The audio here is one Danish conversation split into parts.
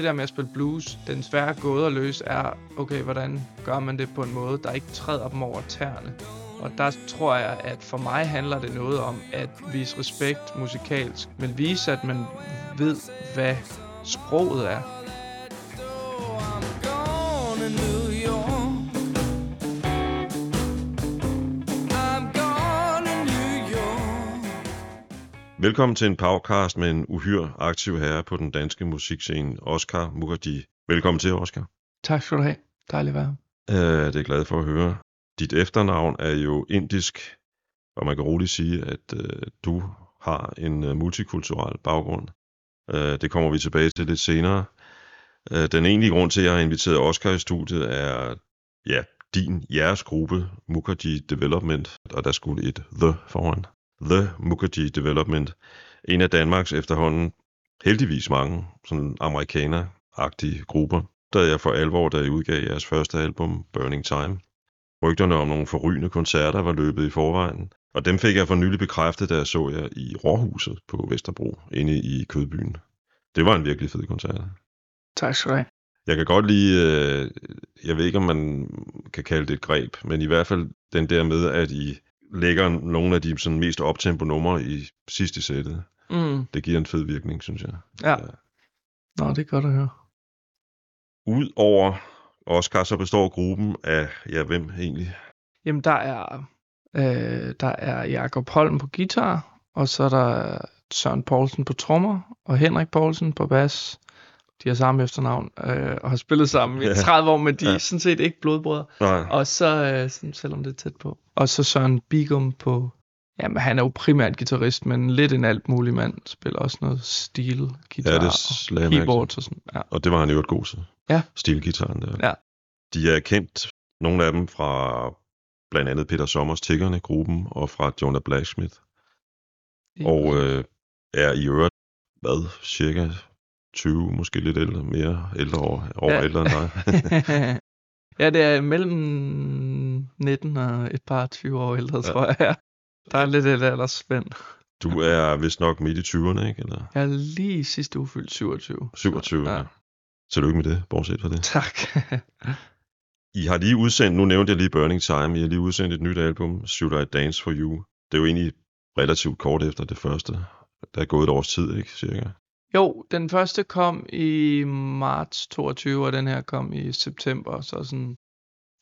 det der med at spille blues, den svære gåde at løse er, okay, hvordan gør man det på en måde, der ikke træder dem over tæerne. Og der tror jeg, at for mig handler det noget om at vise respekt musikalsk, men vise, at man ved, hvad sproget er. Velkommen til en podcast med en uhyre aktiv herre på den danske musikscene, Oscar Mukherjee. Velkommen til, Oscar. Tak skal du have. Dejligt at være her. Uh, det er glad for at høre. Dit efternavn er jo indisk, og man kan roligt sige, at uh, du har en uh, multikulturel baggrund. Uh, det kommer vi tilbage til lidt senere. Uh, den egentlige grund til, at jeg har inviteret Oscar i studiet, er ja, din, jeres gruppe, Mukherjee Development, og der skulle et The foran. The Mukherjee Development, en af Danmarks efterhånden heldigvis mange sådan amerikaner-agtige grupper, da jeg for alvor, da I udgav jeres første album, Burning Time. Rygterne om nogle forrygende koncerter var løbet i forvejen, og dem fik jeg for nylig bekræftet, da jeg så jer i Råhuset på Vesterbro, inde i Kødbyen. Det var en virkelig fed koncert. Tak skal du have. Jeg kan godt lide, øh, jeg ved ikke om man kan kalde det et greb, men i hvert fald den der med, at I lægger nogle af de sådan, mest optempo numre i sidste sættet. Mm. Det giver en fed virkning, synes jeg. Ja. ja. Nå, det er godt at høre. Udover Oscar, så består gruppen af, ja, hvem egentlig? Jamen, der er, øh, der er Jakob Holm på guitar, og så er der Søren Poulsen på trommer, og Henrik Poulsen på bas, de har samme efternavn, øh, og har spillet sammen i ja. 30 år, men de ja. er sådan set ikke blodbrødre. Nej. Og så, øh, sådan, selvom det er tæt på. Og så Søren Bigum på, jamen han er jo primært guitarist, men lidt en alt mulig mand, spiller også noget stil, guitar ja, det og keyboards og sådan. Ja. Og det var han jo et god til. Ja. Stilgitaren der. Ja. De er kendt, nogle af dem fra blandt andet Peter Sommers Tiggerne gruppen og fra Jonah Blacksmith. Og øh, er i øvrigt, hvad, cirka 20, måske lidt ældre, mere ældre år, år ja. ældre end dig. ja, det er mellem 19 og et par 20 år ældre, ja. tror jeg. Der er lidt et aldersspænd. Du er vist nok midt i 20'erne, ikke? Eller? Jeg er lige sidste uge fyldt 27. 27, så, ja. Tillykke med det, bortset fra det. Tak. I har lige udsendt, nu nævnte jeg lige Burning Time, I har lige udsendt et nyt album, Should I Dance For You. Det er jo egentlig relativt kort efter det første. Der er gået et års tid, ikke? Cirka. Jo, den første kom i marts 22, og den her kom i september, så sådan...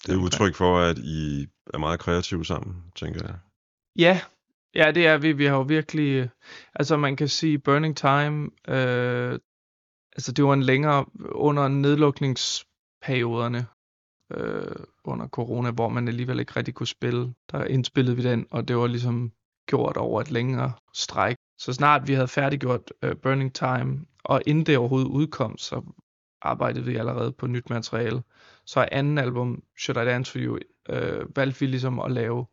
Det er udtryk for, at I er meget kreative sammen, tænker jeg. Ja, ja det er vi. Vi har jo virkelig... Altså man kan sige, Burning Time, øh, altså det var en længere under nedlukningsperioderne øh, under corona, hvor man alligevel ikke rigtig kunne spille. Der indspillede vi den, og det var ligesom gjort over et længere stræk. Så snart vi havde færdiggjort uh, Burning Time, og inden det overhovedet udkom, så arbejdede vi allerede på nyt materiale. Så anden album, Should I Dance For You, uh, valgte vi ligesom at lave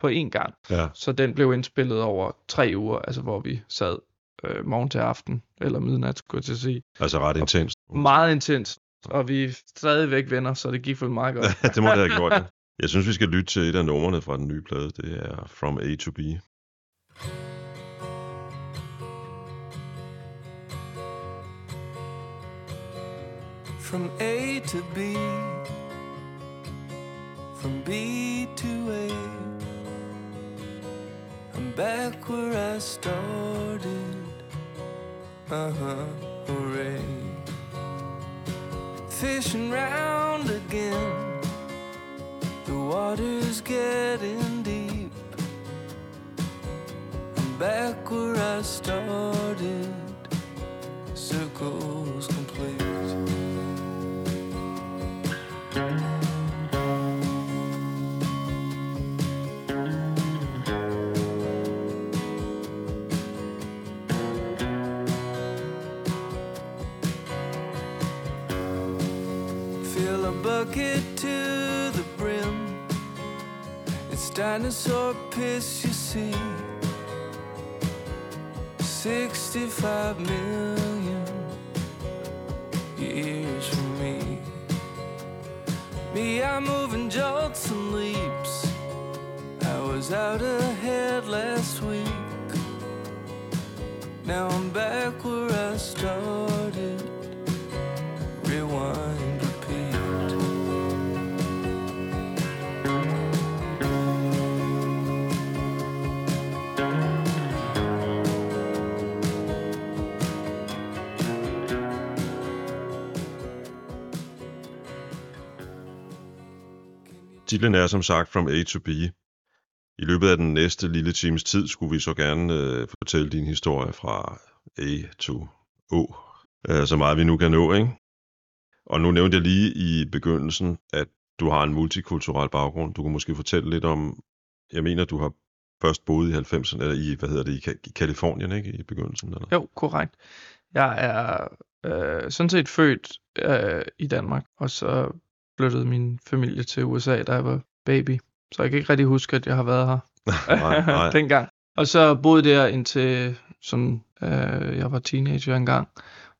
på én gang. Ja. Så den blev indspillet over tre uger, altså hvor vi sad uh, morgen til aften, eller midnat, skulle jeg til at sige. Altså ret intens. Meget intens. Og vi er stadigvæk venner, så det gik for meget godt. det må det have gjort, ja. Jeg synes, vi skal lytte til et af numrene fra den nye plade. Det er From A to B. From A to B, from B to A, I'm back where I started. Uh huh, hooray. Fishing round again, the water's getting deep. I'm back where I started, circles dinosaur piss, you see. 65 million years for me. Me, I'm moving jolts and leaps. I was out ahead last week. Now I'm back where I started. Titlen er som sagt From A to B. I løbet af den næste lille times tid skulle vi så gerne øh, fortælle din historie fra A to O, øh, så meget vi nu kan nå, ikke? Og nu nævnte jeg lige i begyndelsen, at du har en multikulturel baggrund. Du kan måske fortælle lidt om, jeg mener, du har først boet i 90'erne, eller i, hvad hedder det, i, i Kalifornien, ikke, i begyndelsen? Eller? Jo, korrekt. Jeg er øh, sådan set født øh, i Danmark, og så flyttede min familie til USA, da jeg var baby. Så jeg kan ikke rigtig huske, at jeg har været her nej, nej. dengang. Og så boede der indtil sådan, øh, jeg var teenager engang,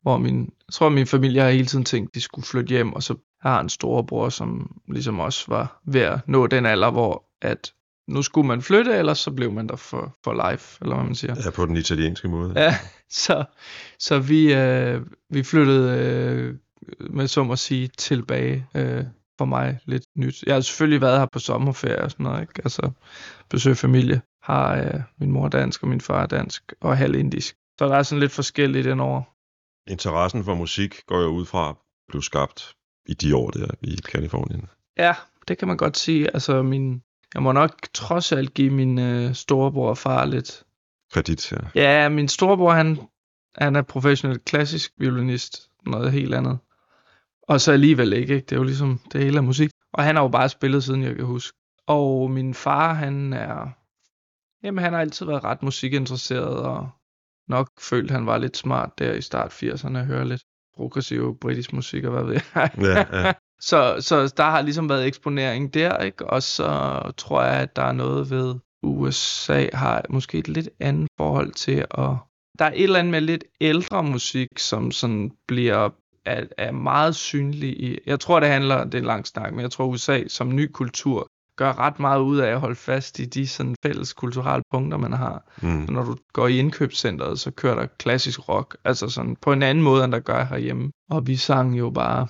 hvor min, jeg tror, min familie har hele tiden tænkt, de skulle flytte hjem, og så har en storebror, som ligesom også var ved at nå den alder, hvor at nu skulle man flytte, eller så blev man der for, for life, eller hvad man siger. Ja, på den italienske måde. Ja, så, så vi, øh, vi flyttede øh, med som at sige tilbage øh, for mig lidt nyt. Jeg har selvfølgelig været her på sommerferie og sådan noget, ikke? Altså besøg familie. Har øh, min mor dansk, og min far er dansk, og halv indisk. Så der er sådan lidt forskelligt den over. Interessen for musik går jo ud fra blev skabt i de år der i Kalifornien. Ja, det kan man godt sige. Altså min, jeg må nok trods alt give min øh, storebror og far lidt. Kredit, ja. Ja, min storebror, han, han er professionel klassisk violinist. Noget helt andet. Og så alligevel ikke, ikke? Det er jo ligesom, det hele er musik. Og han har jo bare spillet, siden jeg kan huske. Og min far, han er... Jamen, han har altid været ret musikinteresseret, og nok følt, han var lidt smart der i start 80'erne, at høre lidt progressiv britisk musik, og hvad ved jeg. ja, ja. Så, så der har ligesom været eksponering der, ikke? Og så tror jeg, at der er noget ved USA har måske et lidt andet forhold til at... Der er et eller andet med lidt ældre musik, som sådan bliver er, er meget synlig i... Jeg tror, det handler... Det er en lang snak, men jeg tror, USA som ny kultur gør ret meget ud af at holde fast i de sådan fælles kulturelle punkter, man har. Mm. Så når du går i indkøbscenteret, så kører der klassisk rock, altså sådan på en anden måde, end der gør herhjemme. Og vi sang jo bare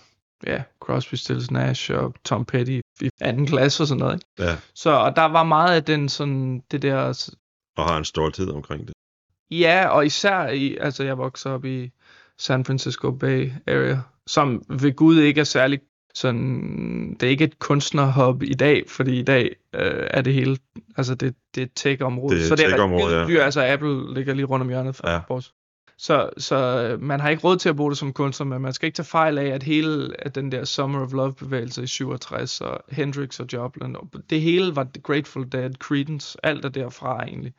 ja, Crosby, Stills, Nash og Tom Petty i anden klasse og sådan noget. Ikke? ja. Så og der var meget af den sådan, det der... Og har en stolthed omkring det. Ja, og især i, altså jeg voksede op i San Francisco Bay Area, som ved Gud ikke er særlig sådan, det er ikke et kunstnerhub i dag, fordi i dag øh, er det hele, altså det, det er tech-område. Det er så det er tech-område, rigtig altså Apple ligger lige rundt om hjørnet fra Ja. vores. Så, så øh, man har ikke råd til at bruge det som kunstner, men man skal ikke tage fejl af, at hele at den der Summer of Love bevægelse i 67, og Hendrix og Joplin, og det hele var The Grateful Dead, Creedence, alt er derfra egentlig.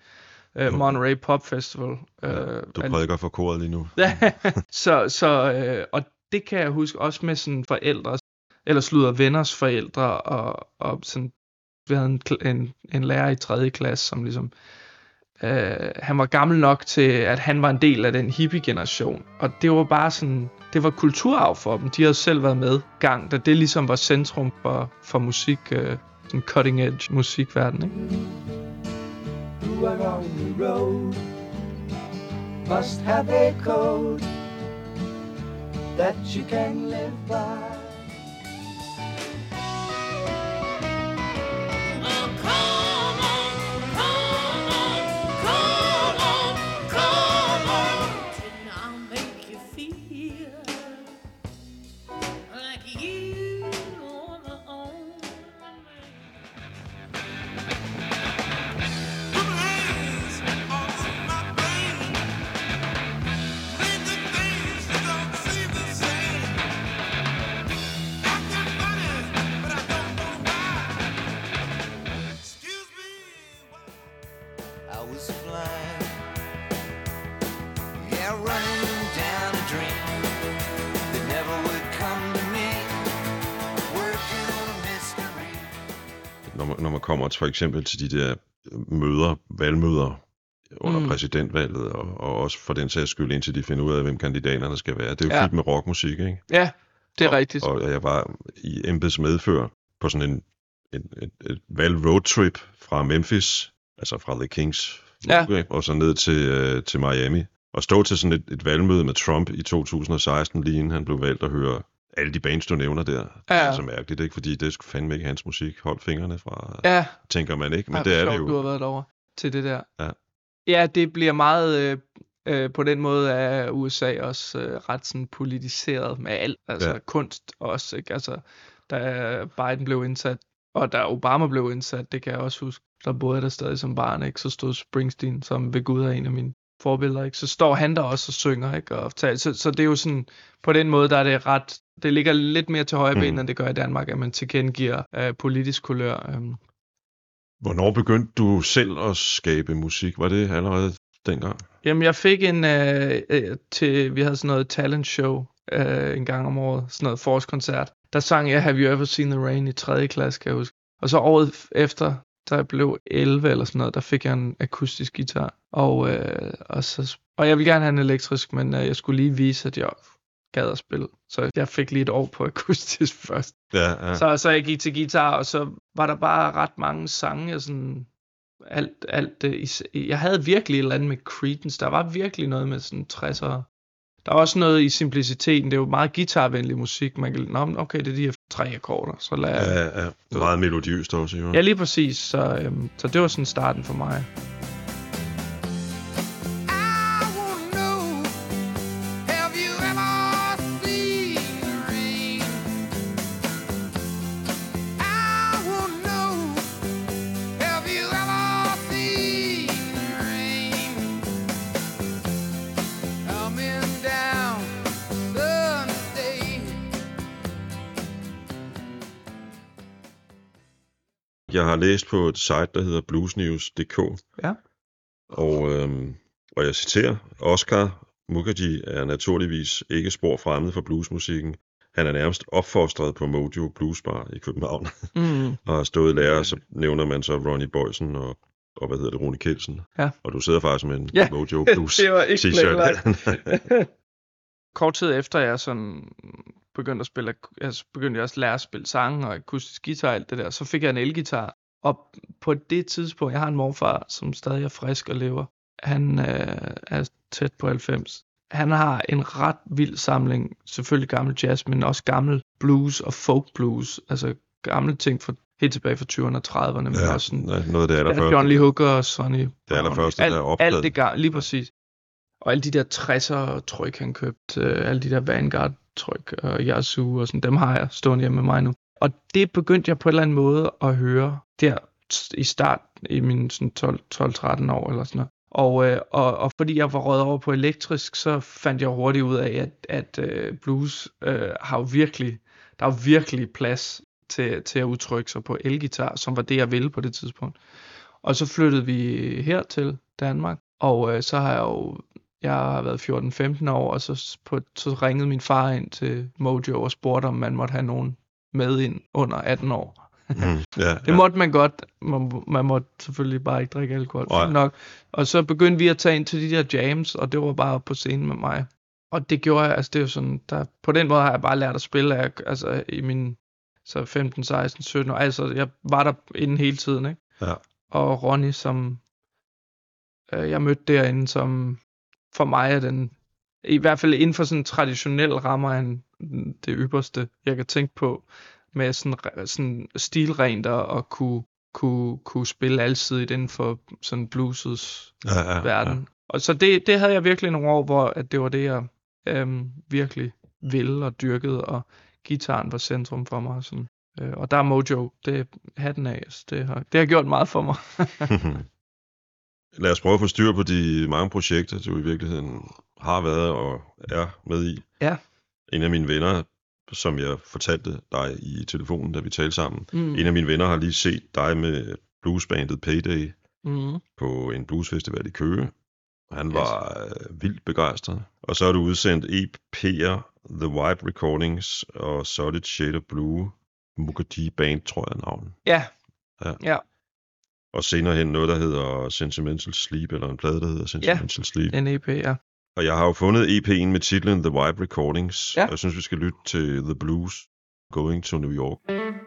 Uh, Monterey Pop Festival. Uh, Du prædiker for koret lige nu. Ja, så, så øh, og det kan jeg huske også med sådan forældre, eller slutter venners forældre, og, og sådan, vi havde en, en, en lærer i 3. klasse, som ligesom, øh, han var gammel nok til, at han var en del af den hippie-generation, og det var bare sådan, det var kulturarv for dem, de havde selv været med gang, da det ligesom var centrum for, for musik, øh, sådan cutting edge musikverden, ikke? Are on the road must have a code that you can live by. Når man, når man kommer til, for eksempel til de der møder, valgmøder under mm. Præsidentvalget, og, og også for den sags skyld, indtil de finder ud af, hvem kandidaterne skal være. Det er jo ja. Fyldt med rockmusik, ikke? Ja, det er og, rigtigt. Og jeg var i embeds medfør på sådan en, en, et, et valg roadtrip fra Memphis, altså fra The Kings, Ja. okay, og så ned til, øh, til Miami. Og stå til sådan et, et valgmøde med Trump i 2016, lige inden han blev valgt at høre alle de bands, du nævner der. Det er Ja. så mærkeligt, ikke? Fordi det er fandme ikke hans musik. Hold fingrene fra, Ja, tænker man ikke. Men Ej, det er det sjovt, Du jo. har været derovre til det der. Ja. Ja, det bliver meget... Øh, øh, på den måde er USA også øh, ret sådan politiseret med alt. Altså Ja. ja. kunst også, ikke? Altså, da Biden blev indsat Og da Obama blev indsat, det kan jeg også huske, der boede jeg der stadig som barn, ikke? så stod Springsteen, som ved Gud er en af mine forbilleder, ikke? så står han der også og synger, ikke? Og tager, så, så det er jo sådan, på den måde, der er det ret, det ligger lidt mere til højre ben, Mm. end det gør i Danmark, at man tilkendegiver uh, politisk kulør. Um, Hvornår begyndte du selv at skabe musik? Var det allerede dengang? Jamen, jeg fik en øh, øh, til, vi havde sådan noget talent show øh, en gang om året, sådan noget forårskoncert. Der sang jeg Have You Ever Seen the Rain i 3. klasse, kan jeg huske. Og så året efter, da jeg blev 11 eller sådan noget, der fik jeg en akustisk guitar. Og, øh, og, så, og jeg ville gerne have en elektrisk, men øh, jeg skulle lige vise, at jeg gad at spille. Så jeg fik lige et år på akustisk først. Ja, ja. Så, så jeg gik til guitar, og så var der bare ret mange sange, jeg sådan, alt, alt det, jeg havde virkelig et eller andet med Creedence, der var virkelig noget med sådan 60'er. Der er også noget i simpliciteten, det er jo meget guitarvenlig musik, man kan, Nå, okay, det er de her tre akkorder, så lad Ja, ja. Meget melodiøst også, jo. ja lige præcis, så, øhm, så det var sådan starten for mig. Jeg har læst på et site, der hedder bluesnews.dk, Ja. og, øhm, og jeg citerer, Oscar Mukherjee er naturligvis ikke spor fremmed for bluesmusikken. Han er nærmest opfostret på Mojo Blues Bar i København, Mm, og har stået i lære, så nævner man så Ronnie Boysen og, og hvad hedder det, Rune Kelsen. Ja. Og du sidder faktisk med en Ja, Mojo Blues det var ikke t-shirt. Kort tid efter jeg sådan begyndte at spille, jeg begyndte jeg også at lære at spille sange og akustisk guitar og alt det der, så fik jeg en elgitar. Og på det tidspunkt, jeg har en morfar, som stadig er frisk og lever. Han øh, er tæt på 90. Han har en ret vild samling, selvfølgelig gammel jazz, men også gammel blues og folk blues. Altså gamle ting fra helt tilbage fra 20'erne og 30'erne, men ja, også sådan nej, noget af det Ja, allerførste. John Lee Hooker og Sonny Brown. allerførste, alt, der er opdaget. Alt det gang, lige præcis. Og alle de der 60'er tryk, han købte, øh, alle de der Vanguard tryk og Yasu og sådan, dem har jeg stående hjemme med mig nu. Og det begyndte jeg på en eller anden måde at høre der i start i min sådan 12 12-13 år eller sådan noget. Og, øh, og, og fordi jeg var røget over på elektrisk, så fandt jeg hurtigt ud af, at, at øh, blues øh, har jo virkelig, der er jo virkelig plads til, til at udtrykke sig på elgitar, som var det, jeg ville på det tidspunkt. Og så flyttede vi her til Danmark, og øh, så har jeg jo, jeg har været 14-15 år, og så, på, så ringede min far ind til Mojo og spurgte, om man måtte have nogen med ind under 18 år. Mm, ja, Det måtte man godt. Man, man måtte selvfølgelig bare ikke drikke alkohol. Nej. Fint nok. Og så begyndte vi at tage ind til de der jams, og det var bare på scenen med mig. Og det gjorde jeg, altså det er jo sådan, der, på den måde har jeg bare lært at spille, jeg, altså i min så 15, 16, 17 år. Altså jeg var der inden hele tiden, ikke? Ja. Og Ronny, som øh, jeg mødte derinde, som for mig er den, i hvert fald inden for sådan traditionel rammer, er det ypperste, jeg kan tænke på, med sådan, sådan stilrent og, kunne, kunne, kunne spille alsidigt inden for sådan bluesets ja, ja, verden. Og så det, det havde jeg virkelig nogle år, hvor at det var det, jeg øhm, virkelig ville og dyrkede, og gitaren var centrum for mig. Sådan. Øh, og der er Mojo, det er hatten af. Altså, det, har, det har gjort meget for mig. Lad os prøve at få styr på de mange projekter, du i virkeligheden har været og er med i. Ja. En af mine venner, som jeg fortalte dig i telefonen, da vi talte sammen, Mm. en af mine venner har lige set dig med bluesbandet Payday Mm. på en bluesfestival i Køge. Han Yes. var øh, vildt begejstret. Og så har du udsendt EP'er, The Vibe Recordings og Solid Shade of Blue, Mukherjee Band, tror jeg navnet. Ja. Ja. Ja, Og senere hen noget, der hedder Sentimental Sleep, eller en plade, der hedder Sentimental Sleep. en EP, ja. Og jeg har jo fundet EP'en med titlen The Vibe Recordings. Ja. Og jeg synes, vi skal lytte til The Blues, Going to New York. Going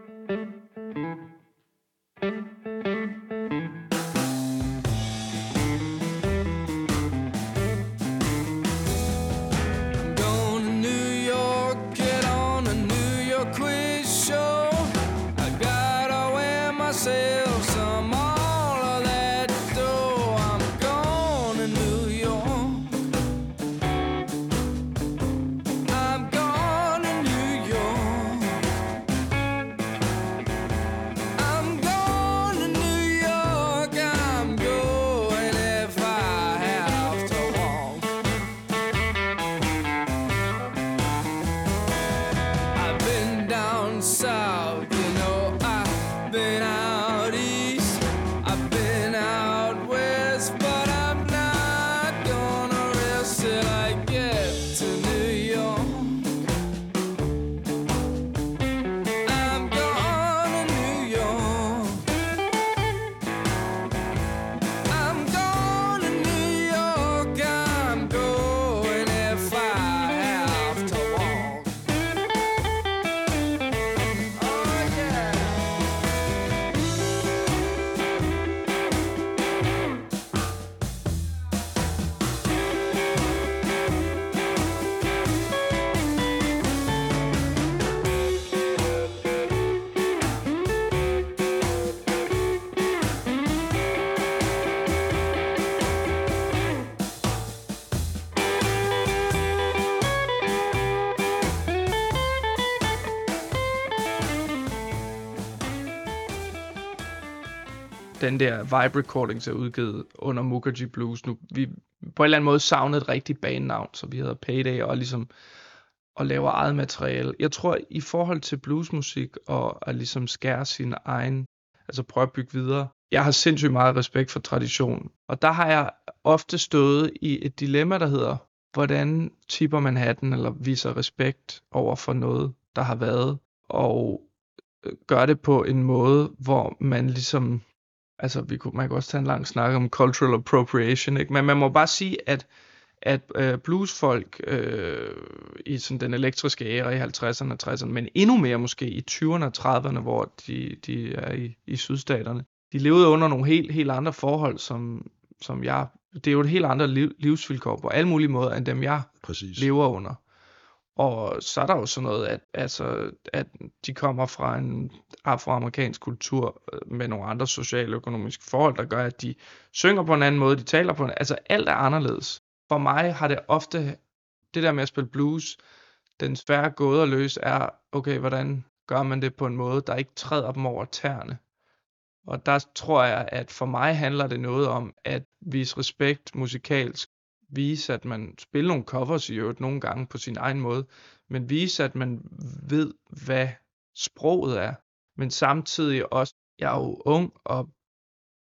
den der Vibe Recordings er udgivet under Mukherjee Blues. Nu, vi på en eller anden måde savnede et rigtigt banenavn, så vi hedder Payday og ligesom og laver eget materiale. Jeg tror, i forhold til bluesmusik og at ligesom skære sin egen, altså prøve at bygge videre, jeg har sindssygt meget respekt for tradition. Og der har jeg ofte stået i et dilemma, der hedder, hvordan tipper man hatten eller viser respekt over for noget, der har været, og øh, gør det på en måde, hvor man ligesom, altså vi kunne, man kan også tage en lang snak om cultural appropriation, ikke? men man må bare sige, at at øh, bluesfolk øh, i sådan den elektriske æra i 50'erne og 60'erne, men endnu mere måske i 20'erne og 30'erne, hvor de, de er i, i sydstaterne, de levede under nogle helt, helt andre forhold, som, som jeg, det er jo et helt andre liv, livsvilkår på alle mulige måder, end dem jeg Præcis. lever under. Og så er der jo sådan noget, at, altså, at de kommer fra en afroamerikansk kultur øh, med nogle andre sociale og økonomiske forhold, der gør, at de synger på en anden måde, de taler på en Altså alt er anderledes. For mig har det ofte, det der med at spille blues, den svære gåde at løse er, okay, hvordan gør man det på en måde, der ikke træder dem over tæerne. Og der tror jeg, at for mig handler det noget om at vise respekt musikalsk, vise, at man spiller nogle covers i øvrigt nogle gange på sin egen måde, men vise, at man ved, hvad sproget er. Men samtidig også, jeg er jo ung og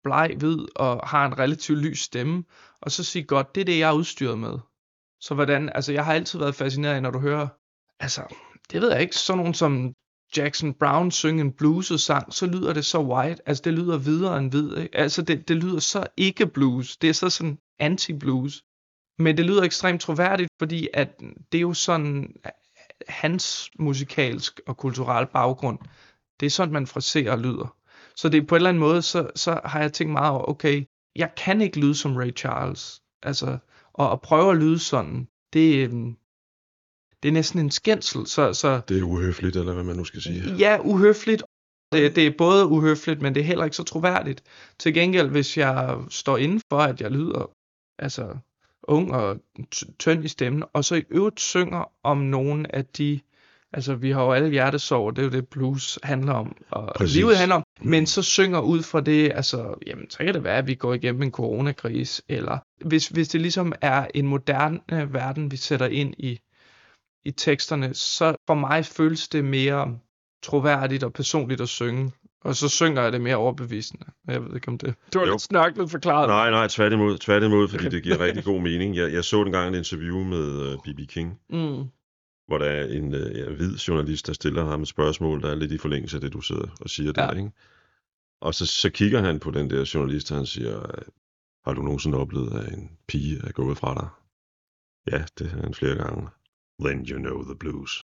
bleg, hvid og har en relativt lys stemme, og så sige godt, det er det, jeg er udstyret med. Så hvordan, altså jeg har altid været fascineret af, når du hører, altså, det ved jeg ikke, sådan nogen som Jackson Brown synge en blueset sang, så lyder det så white, altså det lyder videre end hvid, ikke? altså det, det lyder så ikke blues, det er så sådan anti-blues, men det lyder ekstremt troværdigt, fordi at det er jo sådan, hans musikalsk og kulturel baggrund, det er sådan, man fraserer og lyder. Så det er på en eller anden måde, så, så har jeg tænkt meget over, okay, jeg kan ikke lyde som Ray Charles. Altså, og at prøve at lyde sådan, det, øhm, det er næsten en skændsel. Så, så Det er uhøfligt, eller hvad man nu skal sige. ja, uhøfligt. Det, det er både uhøfligt, men det er heller ikke så troværdigt. Til gengæld, hvis jeg står inden for, at jeg lyder altså ung og tynd i stemmen, og så i øvrigt synger om nogle af de Altså, vi har jo alle hjertesorg, det er jo det, blues handler om, og Præcis. livet handler om. Men så synger ud fra det, altså, jamen, så kan det være, at vi går igennem en coronakrise, eller hvis, hvis det ligesom er en moderne verden, vi sætter ind i, i teksterne, så for mig føles det mere troværdigt og personligt at synge. Og så synger jeg det mere overbevisende. Jeg ved ikke om det. Det var Jo. lidt snørklet forklaret. Nej, nej, tværtimod, tværtimod, fordi det giver rigtig god mening. Jeg, jeg så engang et interview med uh, B.B. King, Mm. hvor der er en uh, ja, hvid journalist, der stiller ham et spørgsmål, der er lidt i forlængelse af det, du sidder og siger der, Ja. ikke? Og så, så kigger han på den der journalist, og han siger, har du nogensinde oplevet, at en pige er gået fra dig? Ja, det har han flere gange. Then you know the blues.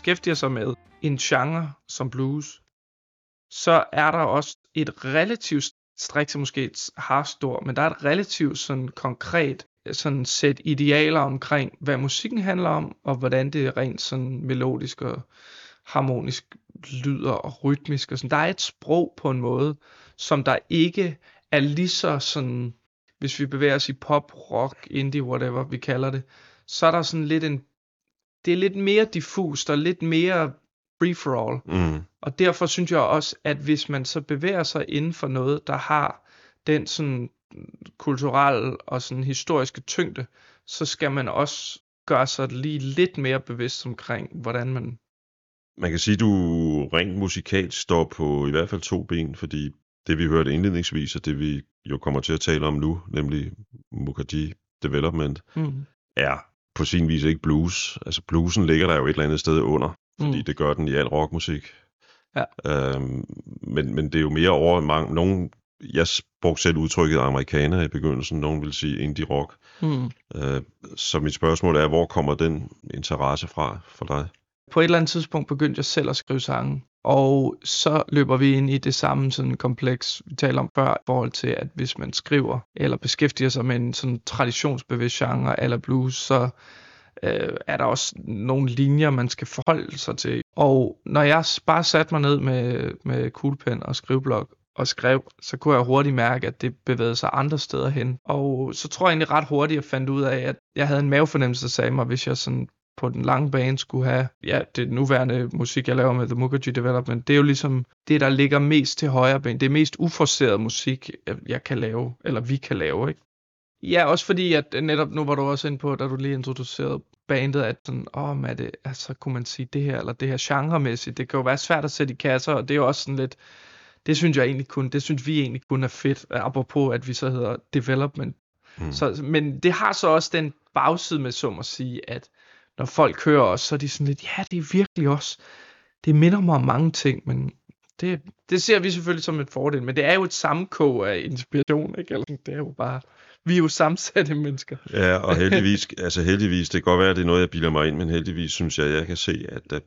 Beskæftiger sig med en genre som blues, så er der også et relativt strikt, er måske et hardt men der er et relativt sådan konkret sådan sæt idealer omkring, hvad musikken handler om, og hvordan det rent sådan melodisk og harmonisk lyder og rytmisk og sådan. Der er et sprog på en måde, som der ikke er lige så sådan, hvis vi bevæger os i pop, rock, indie, whatever vi kalder det, så er der sådan lidt en det er lidt mere diffust og lidt mere free for all. Mm. Og derfor synes jeg også, at hvis man så bevæger sig inden for noget, der har den sådan kulturelle og sådan historiske tyngde, så skal man også gøre sig lige lidt mere bevidst omkring, hvordan man... Man kan sige, at du rent musikalt står på i hvert fald to ben, fordi det vi hørte indledningsvis, og det vi jo kommer til at tale om nu, nemlig Mukherjee Development, Mm. er på sin vis ikke blues. Altså bluesen ligger der jo et eller andet sted under, fordi Mm. det gør den i al rockmusik. Ja. Øhm, men, men det er jo mere over mange... Nogen, jeg brugte selv udtrykket amerikaner i begyndelsen, nogen vil sige indie rock. Mm. Øh, så mit spørgsmål er, hvor kommer den interesse fra for dig? På et eller andet tidspunkt begyndte jeg selv at skrive sange, og så løber vi ind i det samme sådan kompleks, vi talte om før, i forhold til, at hvis man skriver eller beskæftiger sig med en sådan traditionsbevidst genre eller blues, så øh, er der også nogle linjer, man skal forholde sig til. Og når jeg bare satte mig ned med, med kuglepen og skriveblok og skrev, så kunne jeg hurtigt mærke, at det bevægede sig andre steder hen. Og så tror jeg egentlig ret hurtigt, at jeg fandt ud af, at jeg havde en mavefornemmelse, der sagde mig, hvis jeg sådan på den lange bane skulle have, ja, det nuværende musik, jeg laver med The Mukherjee Development, det er jo ligesom det, der ligger mest til højre ben. Det er mest uforseret musik, jeg- kan lave, eller vi kan lave, ikke? Ja, også fordi, at netop nu var du også ind på, da du lige introducerede bandet, at sådan, åh, oh, er det, altså, kunne man sige det her, eller det her genremæssigt, det kan jo være svært at sætte i kasser, og det er jo også sådan lidt, det synes jeg egentlig kun, det synes vi egentlig kun er fedt, apropos at vi så hedder Development. Mm. Så, men det har så også den bagside med, som at sige, at når folk hører os, så er de sådan lidt, ja, det er virkelig også, det minder mig om mange ting, men det, det ser vi selvfølgelig som et fordel, men det er jo et sammenkog af inspiration, ikke? Eller, sådan, det er jo bare, vi er jo sammensatte mennesker. Ja, og heldigvis, altså heldigvis, det kan godt være, at det er noget, jeg bilder mig ind, men heldigvis synes jeg, at jeg kan se, at der,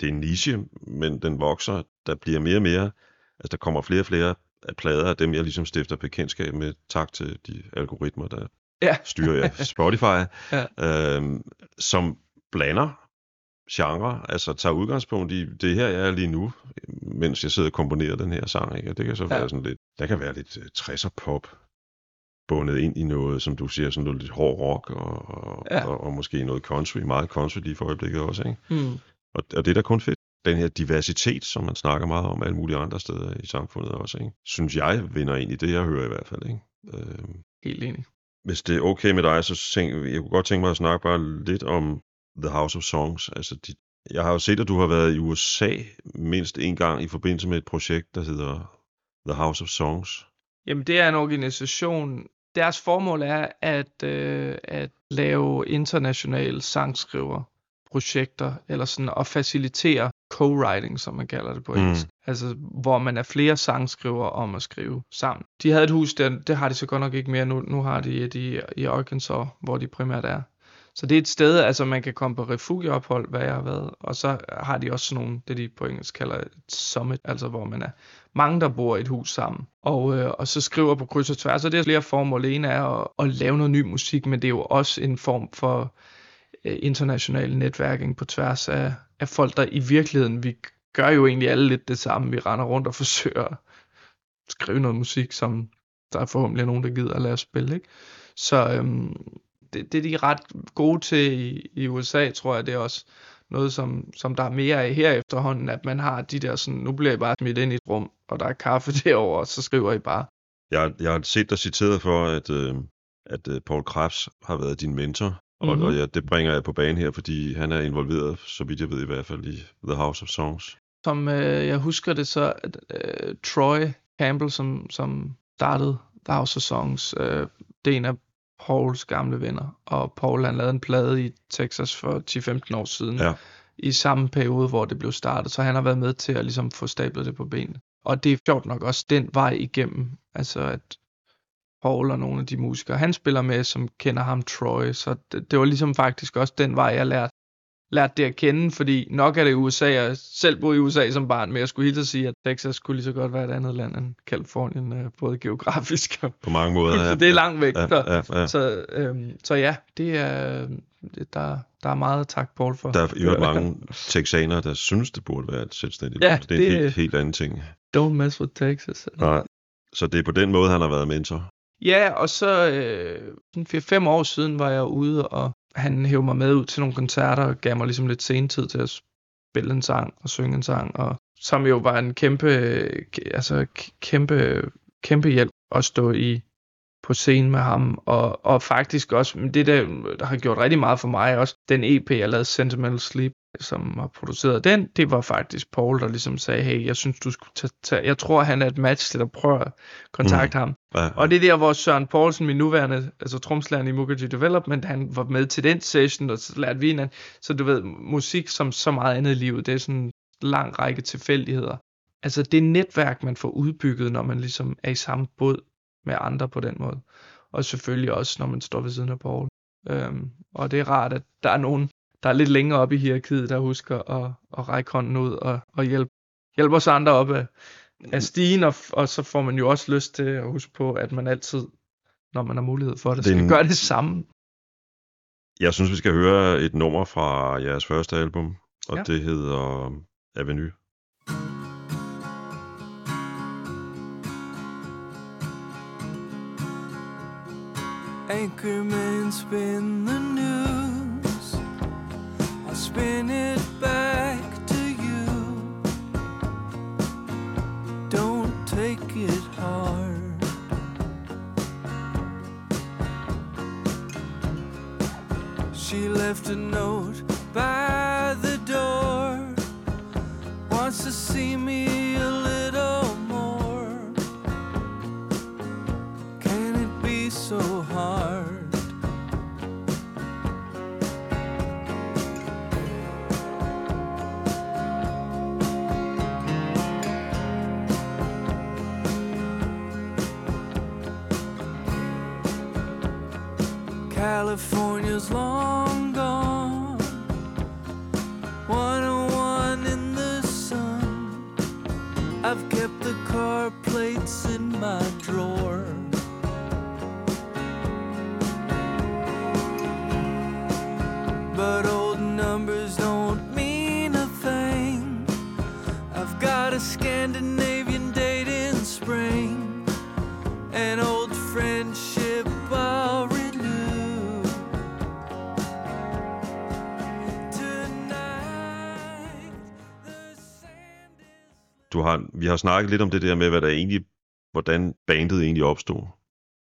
det er en niche, men den vokser, der bliver mere og mere, altså der kommer flere og flere af plader af dem, jeg ligesom stifter bekendtskab med, tak til de algoritmer, der Ja. styrer Spotify, Ja. øhm, som blander genre, altså tager udgangspunkt i det her, jeg er lige nu, mens jeg sidder og komponerer den her sang, ikke? og det kan så Ja. være sådan lidt, der kan være lidt uh, 60'er pop, bundet ind i noget, som du siger, sådan noget lidt hård rock, og, og, Ja. og, og måske noget country, meget country lige for øjeblikket også, ikke? Hmm. Og, og det er da kun fedt. Den her diversitet, som man snakker meget om alle mulige andre steder i samfundet også, ikke? synes jeg vinder ind i det, jeg hører i hvert fald. Ikke? Øh, Helt enig. hvis det er okay med dig, så tænk, jeg kunne godt tænke mig at snakke bare lidt om The House of Songs. Altså, de, jeg har jo set, at du har været i USA mindst en gang i forbindelse med et projekt, der hedder The House of Songs. Jamen, det er en organisation. Deres formål er at, øh, at lave internationale sangskriver projekter, eller sådan at facilitere co-writing, som man kalder det på Mm. engelsk. Altså, hvor man er flere sangskriver om at skrive sammen. De havde et hus, der, det har de så godt nok ikke mere nu. Nu har de et i, i Arkansas, hvor de primært er. Så det er et sted, altså man kan komme på refugieophold, hvad jeg har været. Og så har de også sådan nogle, det de på engelsk kalder et summit, altså hvor man er mange, der bor i et hus sammen. Og, øh, og så skriver på kryds og tværs, og det er flere formål. En er at, at lave noget ny musik, men det er jo også en form for øh, international netværking på tværs af, af folk, der i virkeligheden, vi gør jo egentlig alle lidt det samme. Vi render rundt og forsøger at skrive noget musik, som der er forhåbentlig nogen, der gider at lade os spille. Ikke? Så øhm, det, det er de ret gode til i, i USA, tror jeg. Det er også noget, som, som der er mere af her efterhånden, at man har de der sådan, nu bliver I bare smidt ind i et rum, og der er kaffe derovre, og så skriver I bare. Jeg, jeg har set dig citeret for, at, øh, at øh, Paul Krebs har været din mentor, mm-hmm. og, Mhm. og ja, det bringer jeg på banen her, fordi han er involveret, så vidt jeg ved i hvert fald, i The House of Songs. Som øh, jeg husker det så, at, øh, Troy Campbell, som, som startede The House of Songs, øh, det er en af Pauls gamle venner, og Paul han lavede en plade i Texas for 10-15 år siden, Ja. i samme periode, hvor det blev startet, så han har været med til at ligesom få stablet det på benene. Og det er sjovt nok også den vej igennem, altså at Paul og nogle af de musikere, han spiller med, som kender ham, Troy, så det, det var ligesom faktisk også den vej, jeg lærte lært det at kende, fordi nok er det USA, og jeg selv boede i USA som barn, men jeg skulle helt at sige, at Texas kunne lige så godt være et andet land end Kalifornien, øh, både geografisk og... På mange måder. så det er langt væk. Ja, så, ja, ja. Så, øhm, så ja, det er, det, der, der er meget tak, Paul, for. Der er øvrigt mange texanere, der synes, det burde være et selvstændigt Ja, land. Det er en det- helt, helt anden ting. Don't mess with Texas. Nej. Så det er på den måde, han har været mentor. Ja, og så øh, sådan 4-5 år siden var jeg ude, og han hævde mig med ud til nogle koncerter og gav mig ligesom lidt senetid til at spille en sang og synge en sang, og som jo var en kæmpe, altså kæmpe, kæmpe hjælp at stå i på scenen med ham, og, og faktisk også, men det der, der har gjort rigtig meget for mig også, den EP, jeg lavede, Sentimental Sleep, som har produceret den, det var faktisk Paul, der ligesom sagde, hey, jeg synes, du skulle tage, tage jeg tror, han er et match til at prøve at kontakte mm. ham. Ja, Og det er der, hvor Søren Poulsen, min nuværende, altså tromslæren i Mukerji Development, han var med til den session, og så lærte vi hinanden. Så du ved, musik som så meget andet i livet, det er sådan en lang række tilfældigheder. Altså det netværk, man får udbygget, når man ligesom er i samme båd med andre på den måde. Og selvfølgelig også, når man står ved siden af Paul. Øhm, og det er rart, at der er nogen, der er lidt længere oppe i hierarkiet, der husker at, at række hånden ud og, og hjælpe, hjælpe os andre op af, af stigen, og, og så får man jo også lyst til at huske på, at man altid, når man har mulighed for det, skal en- gøre det samme. Jeg synes, vi skal høre et nummer fra jeres første album, og Ja. det hedder Avenue. Anchorman spin the news. Spin it back to you. Don't take it hard. She left a note by the door. Wants to see me a California's long gone. 101 in the sun. I've kept the car plates in my drawer. Har, vi har snakket lidt om det der med, hvad der egentlig, hvordan bandet egentlig opstod.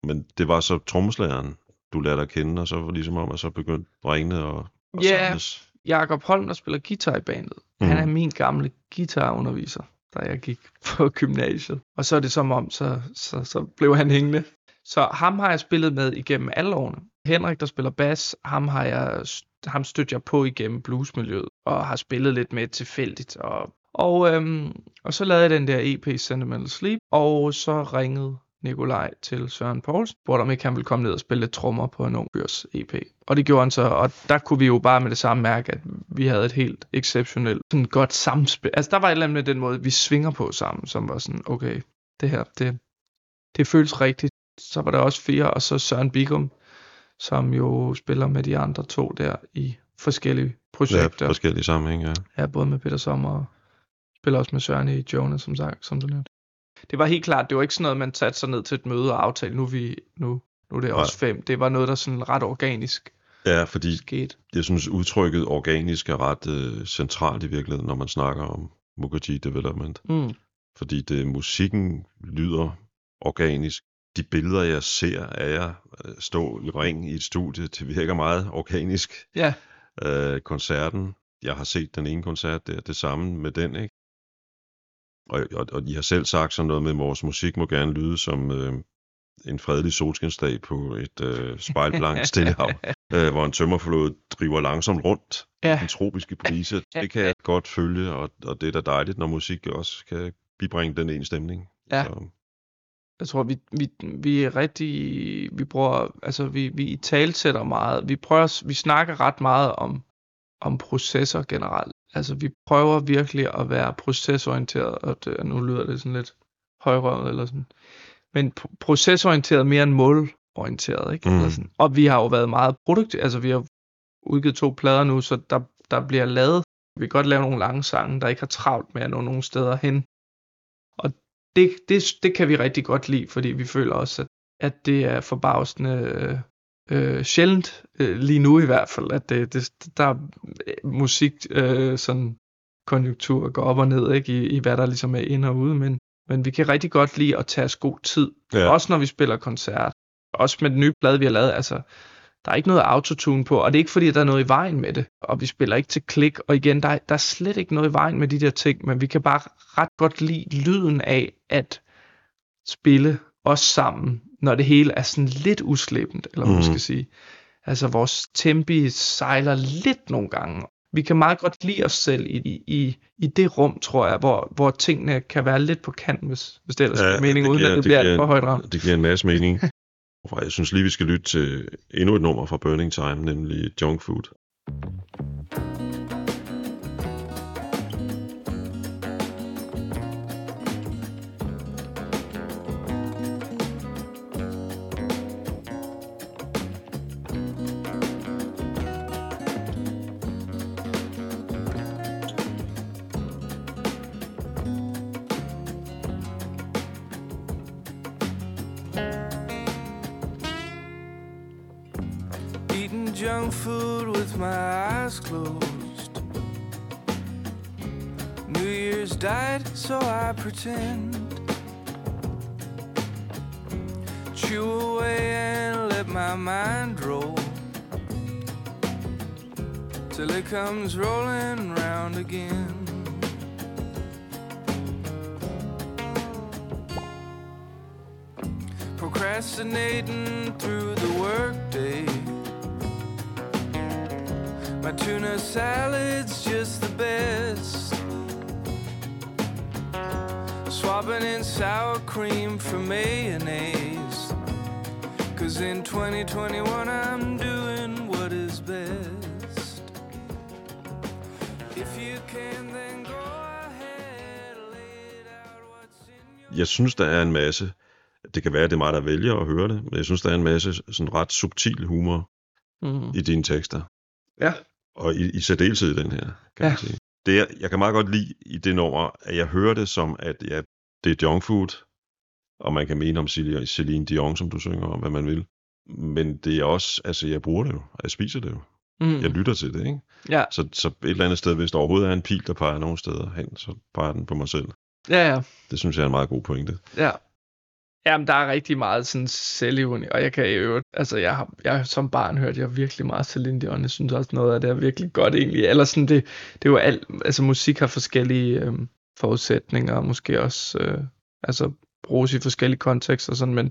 Men det var så trommeslageren, du lærte at kende, og så var det ligesom om, at så begyndte drengene at, at Ja. samles. Jakob Holm, der spiller guitar i bandet. Mm. Mhm. Han er min gamle guitarunderviser, da jeg gik på gymnasiet. Og så er det som om, så, så, så blev han hængende. Så ham har jeg spillet med igennem alle årene. Henrik, der spiller bass, ham har jeg, ham stødte jeg på igennem bluesmiljøet, og har spillet lidt med tilfældigt. Og, og, øhm, og så lavede jeg den der EP Sentimental Sleep, og så ringede Nikolaj til Søren Poulsen, spurgte om ikke han ville komme ned og spille lidt trommer på en ung fyrs EP. Og det gjorde han så, og der kunne vi jo bare med det samme mærke, at vi havde et helt exceptionelt, sådan godt samspil. Altså der var et eller andet med den måde, vi svinger på sammen, som var sådan, okay, det her, det, det føles rigtigt. Så var der også fire, og så Søren Bigum, som jo spiller med de andre to der i forskellige Ja, projekter. forskellige sammenhæng, ja. Ja, både med Peter Sommer og spiller også med Søren i Jonas, som sagt, som du nævnte. Det var helt klart, det var ikke sådan noget, man satte sig ned til et møde og aftalte, nu er, vi, nu, nu er det også fem. Det var noget, der sådan ret organisk Ja, fordi skete. jeg synes, udtrykket organisk er ret øh, centralt i virkeligheden, når man snakker om Mukerji Development. Mm. Fordi det, musikken lyder organisk. De billeder, jeg ser af jer øh, stå i ring i et studie, det virker meget organisk. Ja, Øh, koncerten, jeg har set den ene koncert der, det samme med den, ikke? Og, og, og I har selv sagt sådan noget med, at vores musik må gerne lyde som øh, en fredelig solskinsdag på et øh, spejlblankt stillehav, øh, hvor en tømmerflåde driver langsomt rundt ja. den tropiske brise. Det kan jeg godt følge, og, og det er da dejligt, når musik også kan bibringe den ene stemning. Ja. Så, Jeg tror, vi, vi, vi er rigtig, vi bruger, altså vi, vi i talsætter meget. Vi prøver, vi snakker ret meget om, om processer generelt. Altså vi prøver virkelig at være procesorienteret, og det, nu lyder det sådan lidt højrøvet eller sådan. Men pro- procesorienteret mere end målorienteret, ikke? Mm. Eller sådan. Og vi har jo været meget produktive, altså vi har udgivet to plader nu, så der, der bliver lavet, vi kan godt lave nogle lange sange, der ikke har travlt med at nå nogen steder hen. Og det, det, det kan vi rigtig godt lide, fordi vi føler også, at, at det er forbavsende øh, sjældent, øh, lige nu i hvert fald, at det, det, der er musik øh, sådan konjunktur går op og ned, ikke, i, i hvad der ligesom er ind og ude, men, men vi kan rigtig godt lide at tage os god tid, Ja. også når vi spiller koncert. Også med den nye plade, vi har lavet, altså, der er ikke noget autotune på, og det er ikke fordi, der er noget i vejen med det, og vi spiller ikke til klik, og igen, der, er- der er slet ikke noget i vejen med de der ting, men vi kan bare ret godt lide lyden af at spille os sammen, når det hele er sådan lidt uslæbent, eller hvad man Mhm. skal sige. Altså vores tempi sejler lidt nogle gange. Vi kan meget godt lide os selv i, i, i, det rum, tror jeg, hvor, hvor tingene kan være lidt på kant, hvis, hvis det ellers Ja, ja, mening, uden giver- at det, det bliver giver- for højt ramt. Det giver en masse mening. Jeg synes lige, vi skal lytte til endnu et nummer fra Burning Time, nemlig Junk Food. Food with my eyes closed. New Year's died, so I pretend. Chew away and let my mind roll. Till it comes rolling round again. Procrastinating through the workday. My tuna salad's just the best. Swapping in sour cream for mayonnaise. Cause in 2021 I'm doing what is best. If you can, then go ahead. Lay it out what's in your Jeg synes, der er en masse, det kan være, det er mig, der vælger at høre det, men jeg synes, der er en masse sådan ret subtil humor Mm. i dine tekster. Ja. Og i, i særdeleshed i den her, kan Ja. man sige. Det, er, jeg kan meget godt lide i det nummer, at jeg hører det som, at ja, det er junk food, og man kan mene om Celine Dion, som du synger om, hvad man vil. Men det er også, altså jeg bruger det jo, og jeg spiser det jo. Mm. Jeg lytter til det, ikke? Ja, Så, så et eller andet sted, hvis der overhovedet er en pil, der peger nogle steder hen, så peger den på mig selv. ja, ja. Det synes jeg er en meget god pointe. Ja. Jamen, der er rigtig meget sådan selvironi, og jeg kan jo, altså jeg har, jeg som barn hørte jeg virkelig meget Celine Dion, jeg synes også noget af det er virkelig godt egentlig, eller sådan det, det er jo alt, altså musik har forskellige øh, forudsætninger, og måske også, øh, altså bruges i forskellige kontekster og sådan, men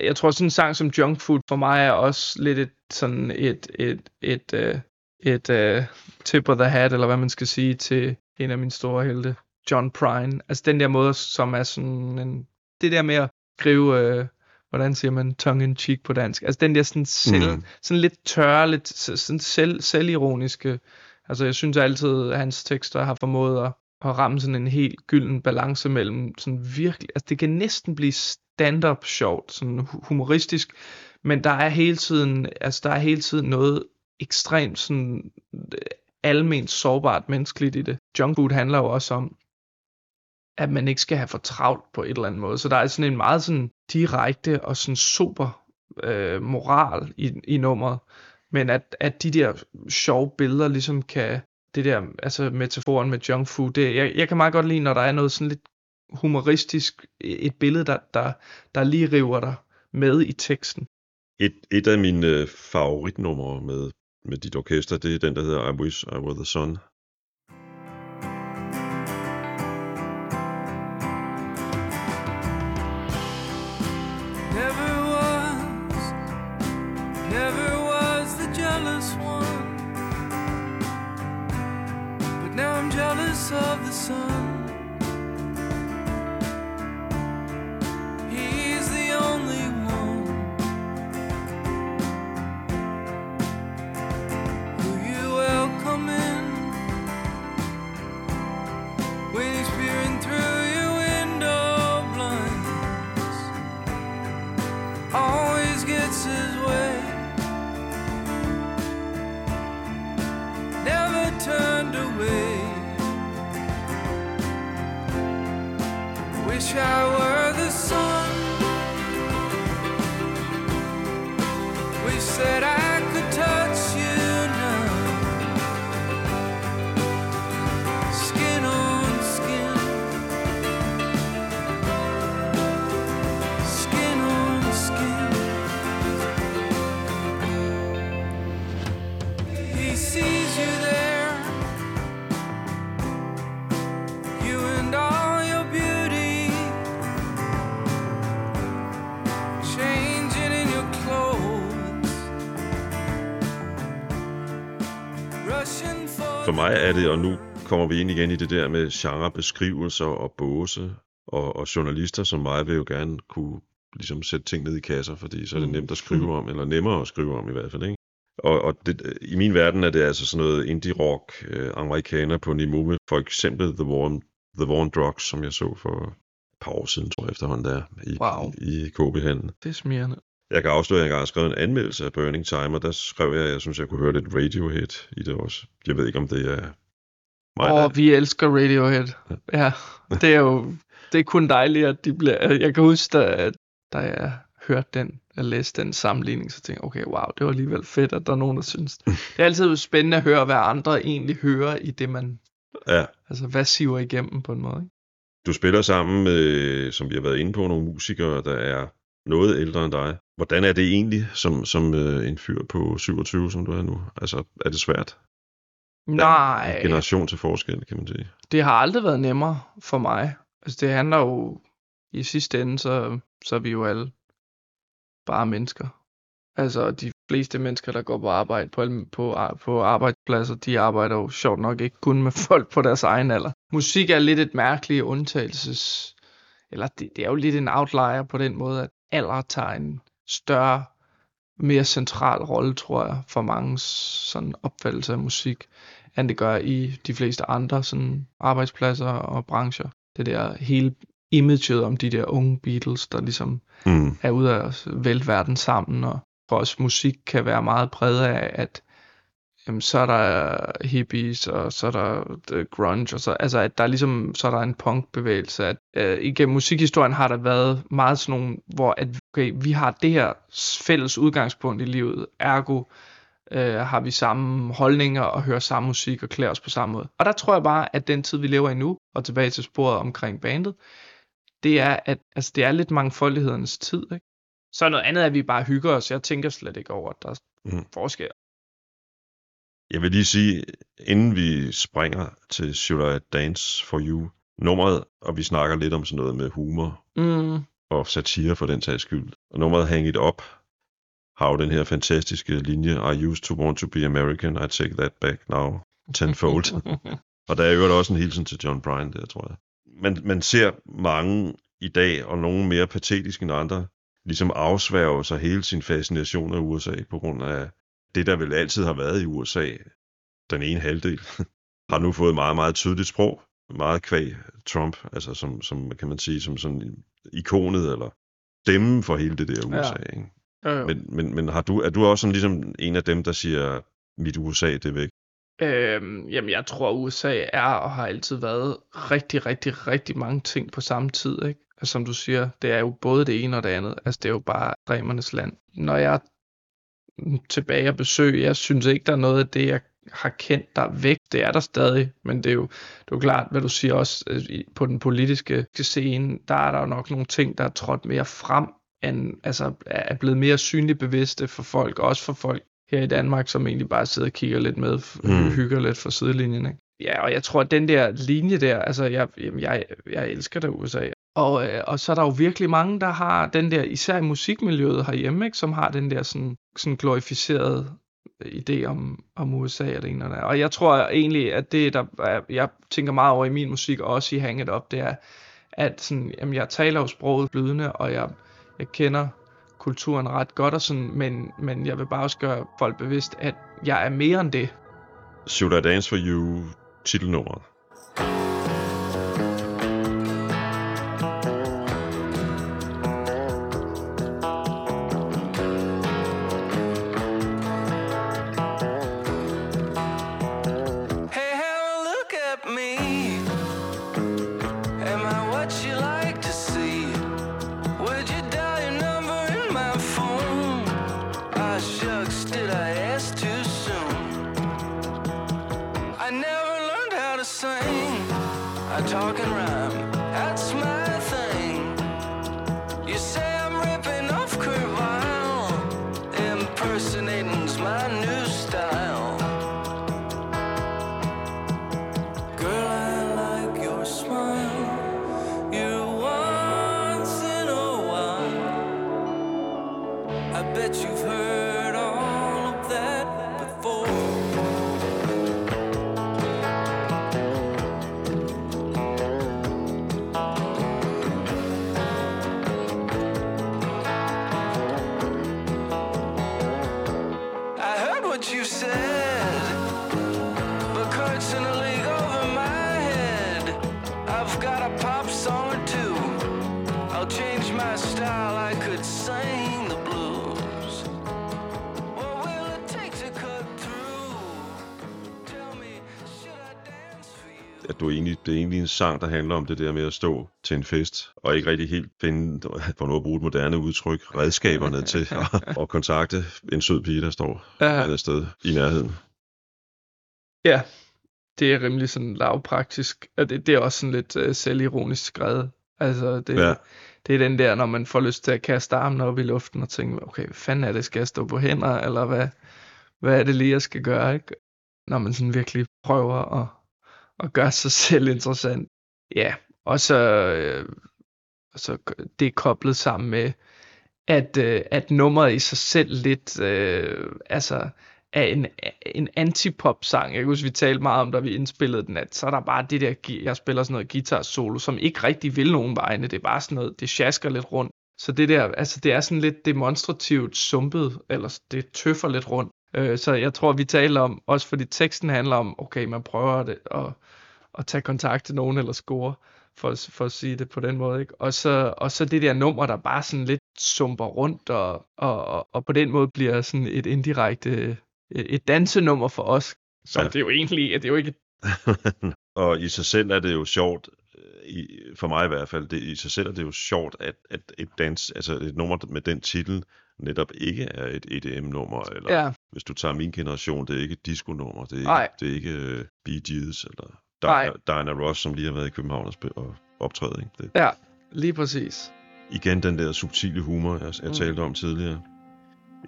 jeg tror sådan en sang som Junk Food for mig er også lidt et, sådan et, et, et, øh, et øh, tip of the hat, eller hvad man skal sige, til en af mine store helte, John Prine. Altså den der måde, som er sådan en, det der med at skrive, øh, hvordan siger man, tongue in cheek på dansk. Altså den der sådan, selv, Mm. sådan lidt tørre, lidt sådan selv, selvironiske. Altså jeg synes altid, at hans tekster har formået at, at ramme sådan en helt gylden balance mellem sådan virkelig, altså det kan næsten blive stand-up sjovt, sådan hu- humoristisk, men der er hele tiden, altså der er hele tiden noget ekstremt sådan øh, alment sårbart menneskeligt i det. Junk food handler jo også om, at man ikke skal have for travlt på et eller andet måde. Så der er sådan en meget sådan direkte og sådan super øh, moral i, i nummeret. Men at, at de der sjove billeder ligesom kan, det der, altså metaforen med junk food, det, jeg, jeg kan meget godt lide, når der er noget sådan lidt humoristisk, et billede, der, der, der lige river dig med i teksten. Et, et af mine øh, favoritnumre med, med dit orkester, det er den, der hedder I Wish I Were the Sun. Mig er det, og nu kommer vi ind igen i det der med genrebeskrivelser og båse, og, og journalister som mig vil jo gerne kunne ligesom sætte ting ned i kasser, fordi så er det Mm. nemt at skrive om, eller nemmere at skrive om i hvert fald, ikke? Og, og det, i min verden er det altså sådan noget indie-rock, øh, amerikaner på niveau med for eksempel The War, on, The War on Drugs, som jeg så for et par år siden, tror jeg efterhånden der, i, Wow. i KB-handlen. Det er smirrende. Jeg kan afsløre, at jeg har skrevet en anmeldelse af Burning Time, og der skrev jeg, at jeg synes, jeg kunne høre lidt Radiohead i det også. Jeg ved ikke, om det er mig, Åh, oh, vi elsker Radiohead. Ja, det er jo det er kun dejligt, at de bliver... Jeg kan huske, da, da jeg hørte den, jeg læste den sammenligning, så tænkte jeg, okay, wow, det var alligevel fedt, at der er nogen, der synes. Det er altid spændende at høre, hvad andre egentlig hører i det, man... Ja, Altså, hvad siver igennem på en måde, ikke? du spiller sammen med, som vi har været inde på, nogle musikere, der er noget ældre end dig. Hvordan er det egentlig som, som øh, en fyr på 27, som du er nu? Altså, er det svært? Nej, En generation til forskel, kan man sige. det har aldrig været nemmere for mig. Altså, det handler jo... I sidste ende, så, så er vi jo alle bare mennesker. Altså, de fleste mennesker, der går på arbejde på, på, på arbejdspladser, de arbejder jo sjovt nok ikke kun med folk på deres egen alder. Musik er lidt et mærkeligt undtagelses... Eller det, det er jo lidt en outlier på den måde, at alder tager en større, mere central rolle, tror jeg, for mange sådan opfattelse af musik, end det gør i de fleste andre sådan arbejdspladser og brancher. Det der hele imaget om de der unge Beatles, der ligesom Mm. er ude af at vælte verden sammen, og jeg tror også musik kan være meget præget af, at jamen, så er der hippies, og så er der the grunge, og så, altså, at der er ligesom, så er der en punkbevægelse, at øh, igennem musikhistorien har der været meget sådan nogle, hvor at, okay, vi har det her fælles udgangspunkt i livet, ergo øh, har vi samme holdninger og hører samme musik og klæder os på samme måde. Og der tror jeg bare, at den tid, vi lever i nu, og tilbage til sporet omkring bandet, det er, at altså, det er lidt mangfoldighedernes tid. Ikke? Så er noget andet, at vi bare hygger os. Jeg tænker slet ikke over, at der er Mm. forskel. Jeg vil lige sige, inden vi springer til Should I Dance For You, nummeret, og vi snakker lidt om sådan noget med humor Mm, og satire for den sags skyld. Og nummeret Hang It Up har jo den her fantastiske linje, I used to want to be American, I take that back now tenfold. og der er jo også en hilsen til John Bryan der, tror jeg. Man, man ser mange i dag, og nogle mere patetiske end andre, ligesom afsværge sig hele sin fascination af USA på grund af det, der vel altid har været i USA. Den ene halvdel har nu fået meget, meget tydeligt sprog. Meget kvæg Trump, altså som, som kan man sige, som sådan ikonet eller stemmen for hele det der USA. Ja. Ikke? jo, jo. Men, men, men har du, er du også sådan ligesom en af dem, der siger, mit USA, det er væk? Øhm, jamen, jeg tror, USA er og har altid været rigtig, rigtig, rigtig mange ting på samme tid. Ikke? Altså, som du siger, det er jo både det ene og det andet. Altså, det er jo bare ekstremernes land. Når jeg tilbage og besøg, jeg synes ikke, der er noget af det, jeg har kendt der er væk. Det er der stadig, men det er jo, det er jo klart, hvad du siger også øh, på den politiske scene, der er der jo nok nogle ting, der er trådt mere frem, end, altså er blevet mere synligt bevidste for folk, også for folk her i Danmark, som egentlig bare sidder og kigger lidt med, Mm. mm. hygger lidt fra sidelinjen. Ikke? Ja, og jeg tror, at den der linje der, altså jeg, jamen, jeg, jeg elsker det USA. Og, øh, og så er der jo virkelig mange, der har den der, især i musikmiljøet herhjemme, ikke, som har den der sådan, sådan glorificerede øh, idé om, om USA og det ene og det andet. Og jeg tror egentlig, at det, der jeg tænker meget over i min musik, og også i Hang It Up, det er, at sådan, jamen, jeg taler jo sproget blødende, og jeg, jeg kender kulturen ret godt, og sådan, men, men jeg vil bare også gøre folk bevidst, at jeg er mere end det. Should I Dance For You, titelnummeret. At du egentlig, det er egentlig en sang, der handler om det der med at stå til en fest, og ikke rigtig helt finde, for nu at bruge et moderne udtryk, redskaberne til at, at kontakte en sød pige, der står et Ja, andet sted i nærheden. ja, det er rimelig sådan lavpraktisk. Og det, det er også sådan lidt uh, selvironisk skrevet. Altså, det, Ja det er den der, når man får lyst til at kaste armen op i luften og tænke, okay, hvad fanden er det, skal jeg stå på hænder, eller hvad, hvad er det lige, jeg skal gøre, ikke? Når man sådan virkelig prøver at, at gøre sig selv interessant. Ja, og så, øh, så det er koblet sammen med, at, øh, at nummeret i sig selv lidt, øh, altså, af en, en antipop-sang. Jeg kan huske, vi talte meget om, da vi indspillede den, at så er der bare det der, jeg spiller sådan noget guitar solo, som ikke rigtig vil nogen vegne. Det er bare sådan noget, det sjasker lidt rundt. Så det der, altså det er sådan lidt demonstrativt sumpet, eller det tøffer lidt rundt. Øh, så jeg tror, vi taler om, også fordi teksten handler om, okay, man prøver det, at, at tage kontakt til nogen eller score, for, for at sige det på den måde. Ikke? Og, så, og så det der nummer, der bare sådan lidt sumper rundt, og, og, og, og på den måde bliver sådan et indirekte, et dansenummer for os. Så Ja. det er jo egentlig, det er jo ikke og i sig selv er det jo sjovt, øh, i, for mig i hvert fald, det, i sig selv er det jo sjovt, at, at et dans, altså et nummer med den titel, netop ikke er et EDM-nummer, eller Ja, hvis du tager min generation, det er ikke et disco-nummer, det er ikke, Nej. det er ikke uh, Bee Gees, eller. Diana, Diana Ross, som lige har været i København og, og optræde. Ikke? Det, ja, lige præcis. igen den der subtile humor, jeg, jeg Mm. talte om tidligere.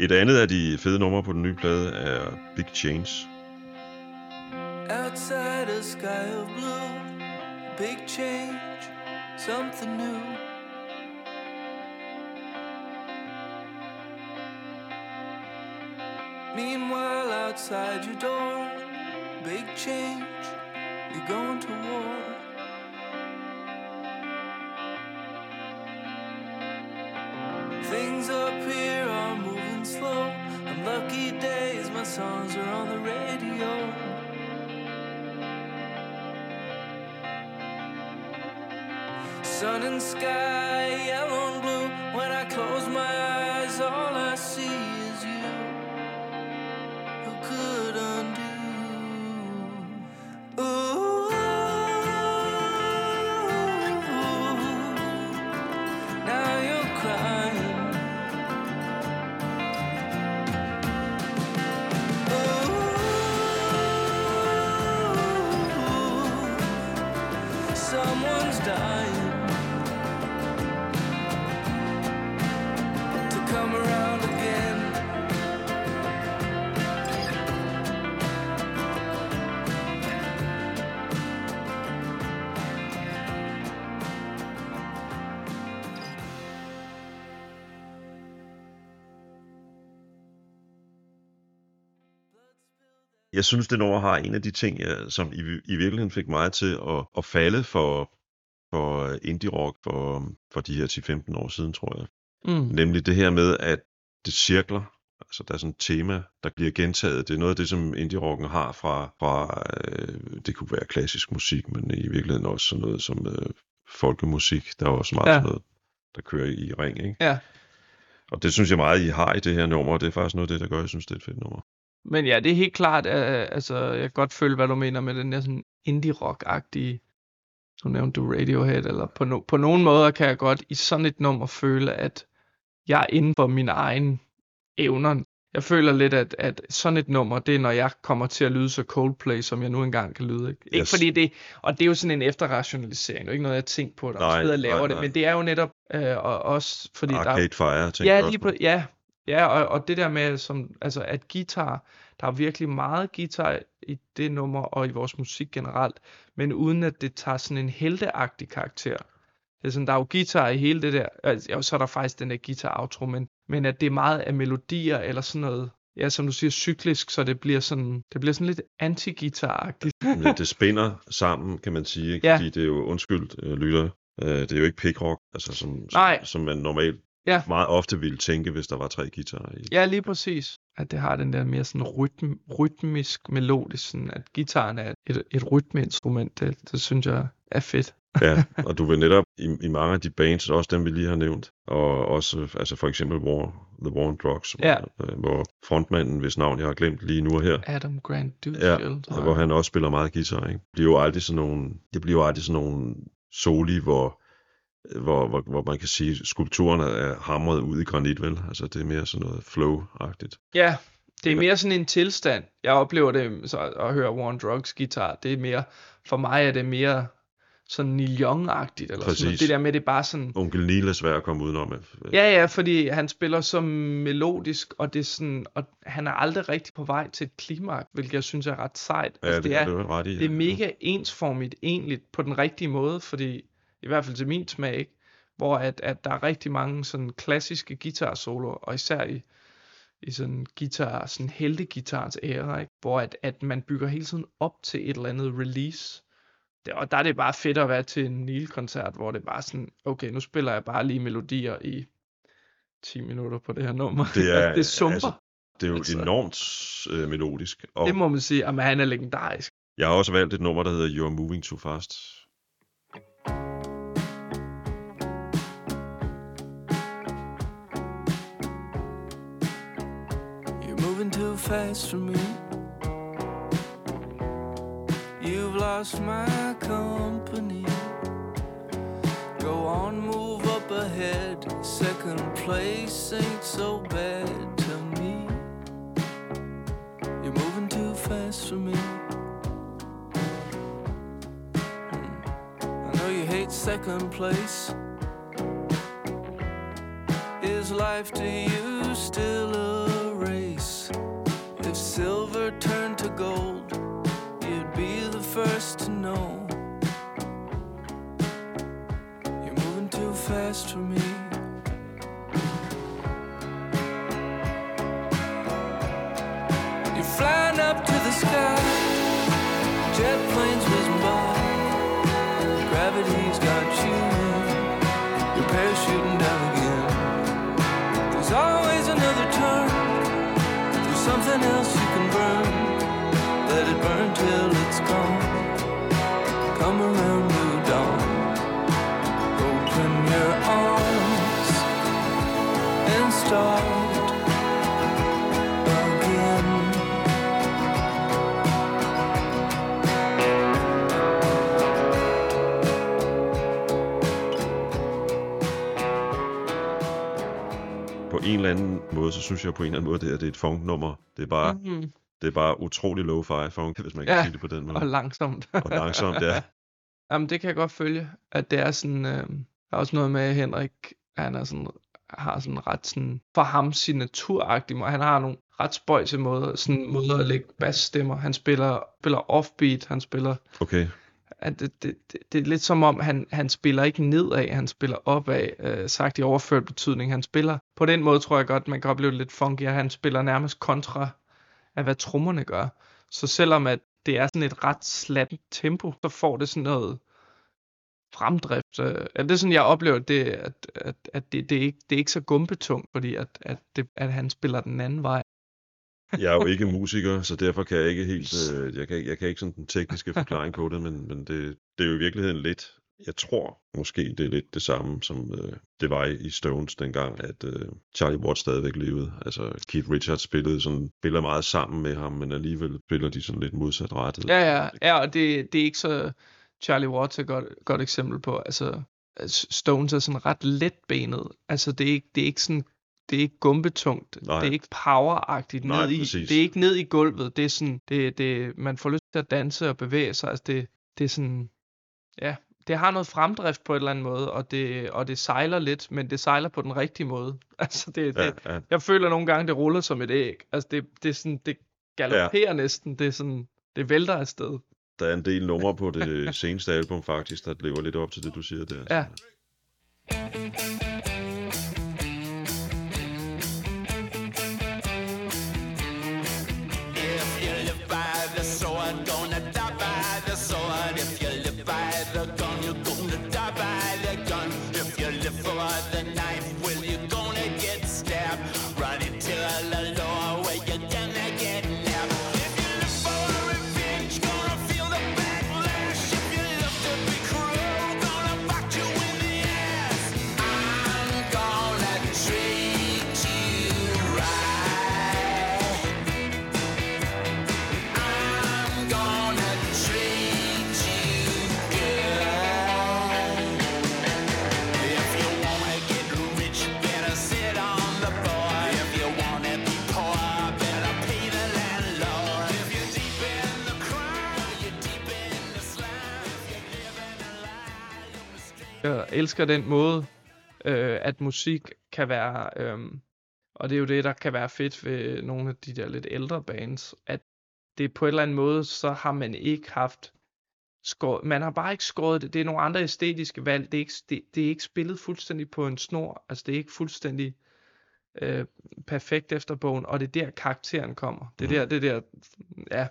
Et andet af de fede numre på den nye plade er Big Change. Outside a sky of blue, big change, something new. Meanwhile, outside your door, big change, you're going to war. Sun and sky, Jeg synes, det nummer har en af de ting, jeg, som i, i virkeligheden fik mig til at, at falde for, for indie-rock for, for de her 10-15 år siden, tror jeg. Mm. Nemlig det her med, at det cirkler. Altså, der er sådan et tema, der bliver gentaget. Det er noget af det, som indie-rocken har fra, fra øh, det kunne være klassisk musik, men i virkeligheden også sådan noget som øh, folkemusik. Der er også meget ja. sådan noget, der kører i ring, ikke? Ja. Og det synes jeg meget, I har i det her nummer, og det er faktisk noget af det, der gør, at jeg synes, det er et fedt nummer. Men ja, det er helt klart, uh, altså, jeg kan godt føle, hvad du mener med den der sådan indie-rock-agtige, så nævnte du Radiohead, eller på, no, på nogen måder kan jeg godt i sådan et nummer føle, at jeg er inden for mine egne evner. Jeg føler lidt, at, at sådan et nummer, det er, når jeg kommer til at lyde så Coldplay, som jeg nu engang kan lyde. Ikke, ikke Yes. fordi det, og det er jo sådan en efterrationalisering, det er ikke noget, jeg tænker på, der Nej, sidder og laver nej, det, nej. men det er jo netop øh, og også, fordi der Arcade Fire, tænker Ja, lige på, ja, ja og, og det der med, som, altså, at guitar, der er virkelig meget guitar i det nummer og i vores musik generelt, men uden at det tager sådan en helteagtig karakter. Det er sådan, der er jo guitar i hele det der, altså, og så er der faktisk den der guitar outro, men, men at det er meget af melodier eller sådan noget, ja, som du siger, cyklisk, så det bliver sådan, det bliver sådan lidt anti-guitar-agtigt. Men det spænder sammen, kan man sige, ikke? Ja. fordi det er jo, undskyld, øh, lytter, øh, det er jo ikke pickrock, altså som, Nej. som, som man normalt Ja. meget ofte ville tænke, hvis der var tre guitarer i. Ja, lige præcis. At det har den der mere sådan rytm, rytmisk, melodisk, sådan at gitaren er et, et rytmeinstrument. Det, det synes jeg er fedt. Ja, og du vil netop i, i mange af de bands, også dem vi lige har nævnt, og også altså for eksempel War, The War on Drugs, Ja. hvor, øh, hvor frontmanden, hvis navn jeg har glemt lige nu og her, Adam Grant ja, Dudfield. tror hvor han også spiller meget guitar, ikke? Det bliver jo aldrig sådan nogle, det bliver jo aldrig sådan nogle soli, hvor, hvor, hvor, hvor man kan sige, at skulpturen er hamret ud i granit, vel? Altså det er mere sådan noget flow-agtigt. Ja, det er mere sådan en tilstand. Jeg oplever det så at høre Warren Drugs guitar. Det er mere, for mig er det mere sådan Neil Young-agtigt. Eller sådan noget. Præcis. Det der med, det er bare sådan, Onkel Neil er svær at komme udenom. Ja, ja, fordi han spiller så melodisk, og det er sådan, og han er aldrig rigtig på vej til et klimaks, hvilket jeg synes er ret sejt. ja, det, det er du ret i. det er mega ensformigt egentlig på den rigtige måde, fordi i hvert fald til min smag, ikke? hvor at, at der er rigtig mange sådan klassiske guitarsoloer, og især i, i sådan guitar, sådan heltegitarens æra, ikke? hvor at, at man bygger hele tiden op til et eller andet release. Det, og der er det bare fedt at være til en Neil-koncert, hvor det er bare sådan, okay, nu spiller jeg bare lige melodier i 10 minutter på det her nummer. Det er- det sumper. altså, Det er jo Altså. enormt øh, melodisk. Og det må man sige, at han er legendarisk. jeg har også valgt et nummer, der hedder You're Moving Too Fast. Fast for me. You've lost my company. Go on, move up ahead. Second place ain't so bad to me. You're moving too fast for me. Hmm. I know you hate second place. Is life to you still a silver turned to gold, you'd be the first to know. You're moving too fast for me. Start again. På en eller anden måde, så synes jeg på en eller anden måde, det, er, det er et funknummer. Det er bare, mm. Mm-hmm. det er bare utrolig lo-fi funk, hvis man kan Ja, sige det på den måde. Og langsomt. Og langsomt, ja. Jamen, det kan jeg godt følge, at det er sådan, øh, der er også noget med, at Henrik, han er sådan, har sådan ret sådan, for ham signaturagtig måde. Han har nogle ret spøjse måder, sådan måder at lægge bassstemmer. Han spiller, spiller offbeat, han spiller, Okay. at det, det, det, det er lidt som om, han, han spiller ikke nedad, han spiller opad, øh, sagt i overført betydning. Han spiller, på den måde tror jeg godt, man kan opleve det lidt funky, at han spiller nærmest kontra af, hvad trommerne gør. Så selvom at det er sådan et ret slat tempo, så får det sådan noget fremdrift. Øh, ja, det er sådan, jeg oplever det, at, at, at det, det, er ikke, det er ikke så gumpetungt, fordi at, at, det, at han spiller den anden vej. Jeg er jo ikke musiker, så derfor kan jeg ikke helt, øh, jeg, kan, jeg kan ikke sådan den tekniske forklaring på det, men, men det, det er jo i virkeligheden lidt, jeg tror måske det er lidt det samme, som øh, det var i Stones dengang, at øh, Charlie Watts stadigvæk levede. Altså Keith Richards spillede sådan, spiller meget sammen med ham, men alligevel spiller de sådan lidt modsat rettet. Ja, ja, ja og det, det er ikke så... Charlie Watts er et godt, godt eksempel på, altså Stones er sådan ret letbenet. Altså det er ikke, det er ikke sådan, det er ikke gumbetungt. Nej. Det er ikke poweragtigt Nej, ned i. præcis. Det er ikke ned i gulvet. Det er sådan, det, det, man får lyst til at danse og bevæge sig. Altså det, det er sådan, ja, det har noget fremdrift på en eller anden måde, og det, og det sejler lidt, men det sejler på den rigtige måde. Altså det, det, ja, ja. jeg føler nogle gange, det ruller som et æg. Altså det, det er sådan, det galopperer ja. næsten. Det er sådan, det vælter afsted. Der er en del numre på det seneste album faktisk, der lever lidt op til det, du siger der. Ja. If you live by the sword, gonna die by the sword. If you elsker den måde, øh, at musik kan være, øh, og det er jo det, der kan være fedt ved nogle af de der lidt ældre bands, at det på en eller anden måde, så har man ikke haft skåret, man har bare ikke skåret det, det er nogle andre æstetiske valg, det er ikke, det, det er ikke spillet fuldstændig på en snor, altså det er ikke fuldstændig øh, perfekt efter bogen, og det er der karakteren kommer, det er Mhm. der, det er der, ja,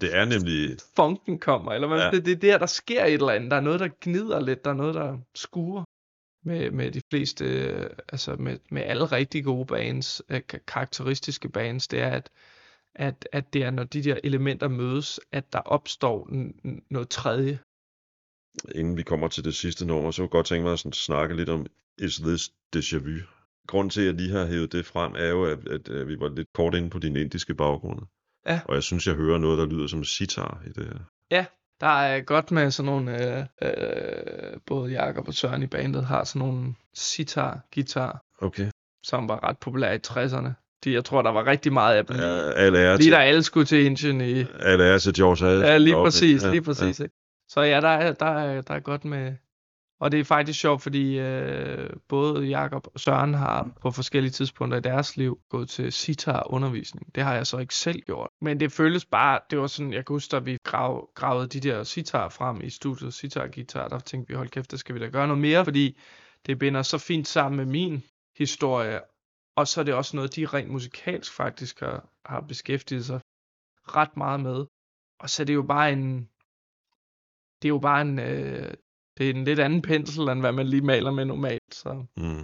Det er nemlig... funken kommer, eller hvad, Ja. det, det er der, der sker et eller andet. Der er noget, der gnider lidt, der er noget, der skuer med, med de fleste, øh, altså med, med alle rigtig gode bands, øh, ka- karakteristiske bands, det er, at, at, at det er, når de der elementer mødes, at der opstår noget tredje. Inden vi kommer til det sidste nummer, så kunne jeg godt tænke mig at sådan snakke lidt om Is This Déjà Vu? Grunden til, at jeg lige har hævet det frem, er jo, at, at, at vi var lidt kort inde på din indiske baggrund. Ja. Og jeg synes, jeg hører noget, der lyder som sitar i det her. Der er godt med sådan nogle, øh, øh, både Jakob og Søren i bandet har sådan nogle sitar, guitar, Okay. som var ret populære i 60'erne. De, jeg tror, der var rigtig meget af dem. Ja, al ære Lige til, da alle skulle til Indien i... al ære til George Harrison. Ja, lige Okay, præcis, ja, lige præcis. Ja. Så ja, der er, der, er, der er godt med... Og det er faktisk sjovt, fordi øh, både Jakob og Søren har på forskellige tidspunkter i deres liv gået til sitar-undervisning. Det har jeg så ikke selv gjort. Men det føles bare, det var sådan, jeg kan huske, da vi grav, gravede de der sitar frem i studiet, sitar-guitar, der tænkte vi, hold kæft, der skal vi da gøre noget mere, fordi det binder så fint sammen med min historie. Og så er det også noget, de rent musikalsk faktisk har, har beskæftiget sig ret meget med. Og så er det jo bare en, det er jo bare en, øh, det er en lidt anden pensel, end hvad man lige maler med normalt. Så Mm.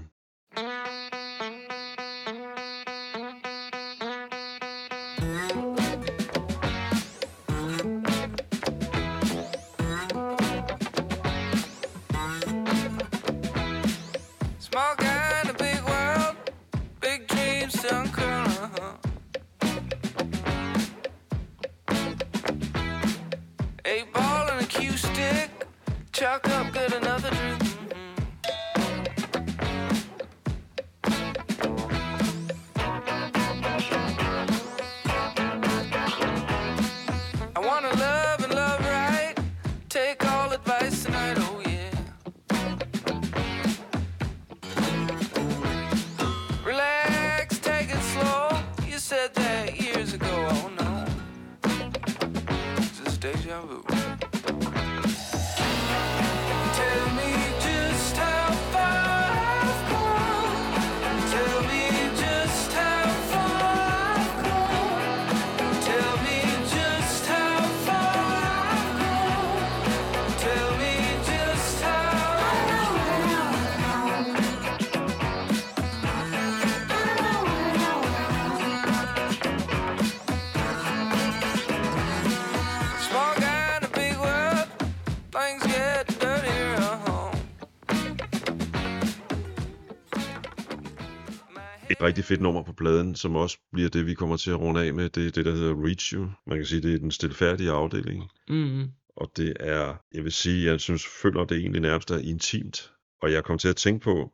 Et rigtig fedt nummer på pladen, som også bliver det, vi kommer til at runde af med, det er det, der hedder Reach You. Man kan sige, det er den stilfærdige afdeling. mm, Og det er, jeg vil sige, jeg synes, føler det egentlig nærmest er intimt. Og jeg kom til at tænke på,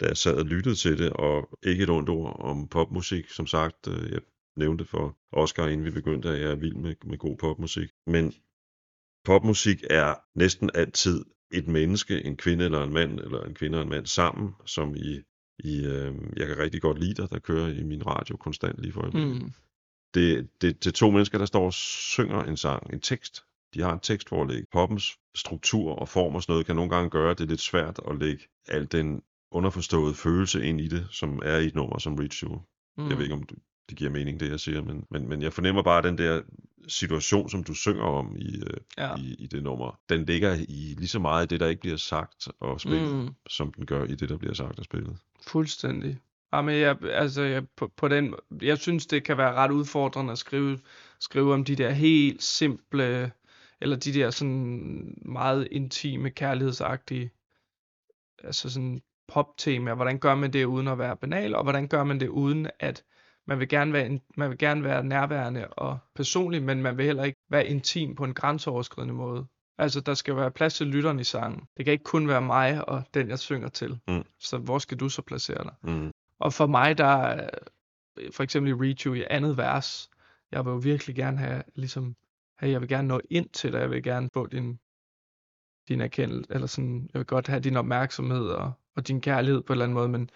da jeg sad og lyttede til det, og ikke et ondt ord om popmusik, som sagt, øh, jeg nævnte for Oscar, inden vi begyndte, at jeg er vild med, med god popmusik. Men popmusik er næsten altid et menneske, en kvinde eller en mand, eller en kvinde og en mand sammen, som i, i øh, jeg kan rigtig godt lide dig, der kører i min radio konstant lige for øjeblikket mm, det, det, det er to mennesker, der står og synger en sang, en tekst. De har en tekstforlæg. Poppens struktur og form og sådan noget kan nogle gange gøre, at det er lidt svært at lægge al den underforståede følelse ind i det, som er i et nummer som Reach You. mm. Jeg ved ikke, om det, giver mening, det jeg siger, men, men, men jeg fornemmer bare den der situation, som du synger om i, øh, Ja. i, i det nummer. Den ligger i lige så meget i det, der ikke bliver sagt og spillet, mm. Mm, som den gør i det, der bliver sagt og spillet fuldstændig. Ah, Jamen, jeg, altså, jeg, på, på den, jeg synes, det kan være ret udfordrende at skrive, skrive om de der helt simple, eller de der sådan meget intime, kærlighedsagtige, altså sådan poptemaer. Hvordan gør man det uden at være banal, og hvordan gør man det uden at man vil gerne være, man vil gerne være nærværende og personlig, men man vil heller ikke være intim på en grænseoverskridende måde. Altså, der skal være plads til lytteren i sangen. Det kan ikke kun være mig og den, jeg synger til. Mm. Så hvor skal du så placere dig? Mm. Og for mig, der er, for eksempel i Reach i andet vers, jeg vil jo virkelig gerne have, ligesom, hey, jeg vil gerne nå ind til dig, jeg vil gerne få din, din erkendelse, eller sådan, jeg vil godt have din opmærksomhed og, og din kærlighed på en eller anden måde, men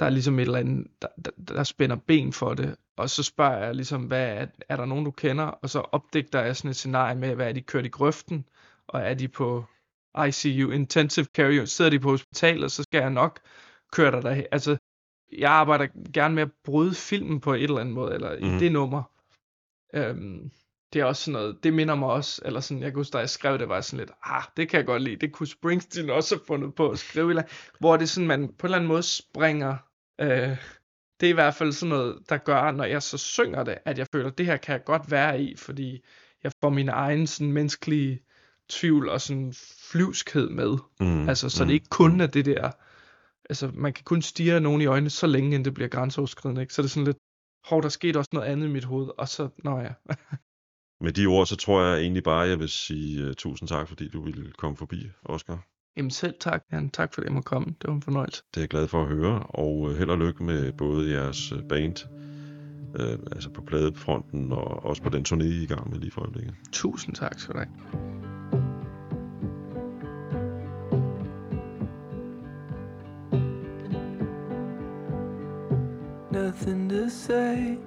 der er ligesom et eller andet, der, der, der spænder ben for det, og så spørger jeg ligesom, hvad er, er der nogen, du kender, og så opdigter jeg sådan et scenarie med, hvad er de kørt i grøften, og er de på ICU, intensive care, sidder de på hospitalet, så skal jeg nok køre dig derhen. Altså, jeg arbejder gerne med at bryde filmen på et eller andet måde, eller Mhm. i det nummer. Øhm, det er også sådan noget, det minder mig også, eller sådan, jeg kan huske, da jeg skrev det, var sådan lidt, ah, det kan jeg godt lide, det kunne Springsteen også have fundet på at skrive, eller, hvor det sådan, man på en eller anden måde springer, øh, det er i hvert fald sådan noget, der gør, når jeg så synger det, at jeg føler, det her kan jeg godt være i, fordi jeg får min egen sådan menneskelige tvivl og sådan flyvskhed med. Mm, Altså, så mm. det ikke kun er det der, altså man kan kun stige nogen i øjnene, så længe inden det bliver grænseoverskridende, ikke? Så er det sådan lidt, hov, der skete også noget andet i mit hoved, og så, nå ja. Med de ord, så tror jeg egentlig bare, jeg vil sige uh, tusind tak, fordi du ville komme forbi, Oscar. Jamen selv tak, Jan. Tak for det, jeg må komme. Det var en fornøjelse. Det er jeg glad for at høre, og uh, held og lykke med både jeres øh, band, uh, altså på pladefronten, og også på den turné, I er i gang med lige for øjeblikket. Tusind tak skal du have. Nothing to say,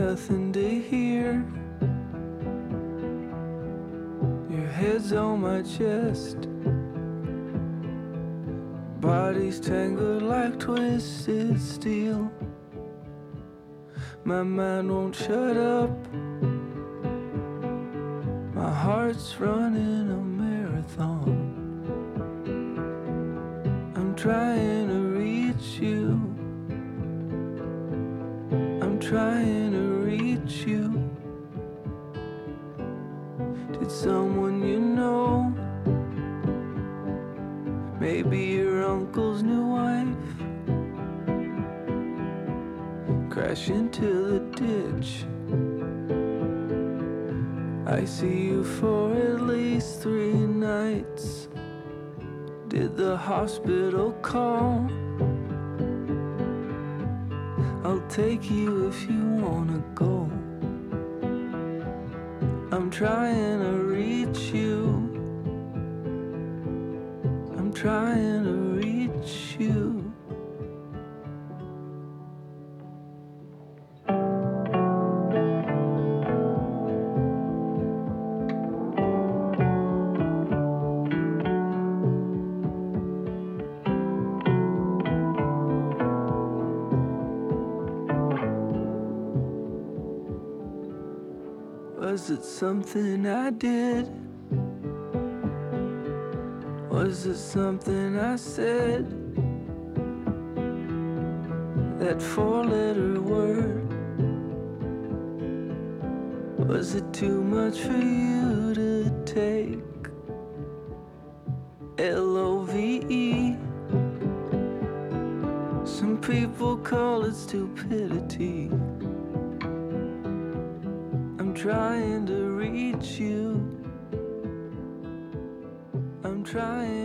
nothing to hear. Your head's on my chest, body's tangled like twisted steel. My mind won't shut up, my heart's running a marathon. I'm trying to reach you. I'm trying to reach you. Did someone you know, maybe your uncle's new wife, crash into the ditch? I see you for at least three nights. Did the hospital call? Take you if you wanna go. I'm trying to reach you. I'm trying something I did? Was it something I said? That four letter word? Was it too much for you to take? L O V E. Some people call it stupidity. I'm trying you. I'm trying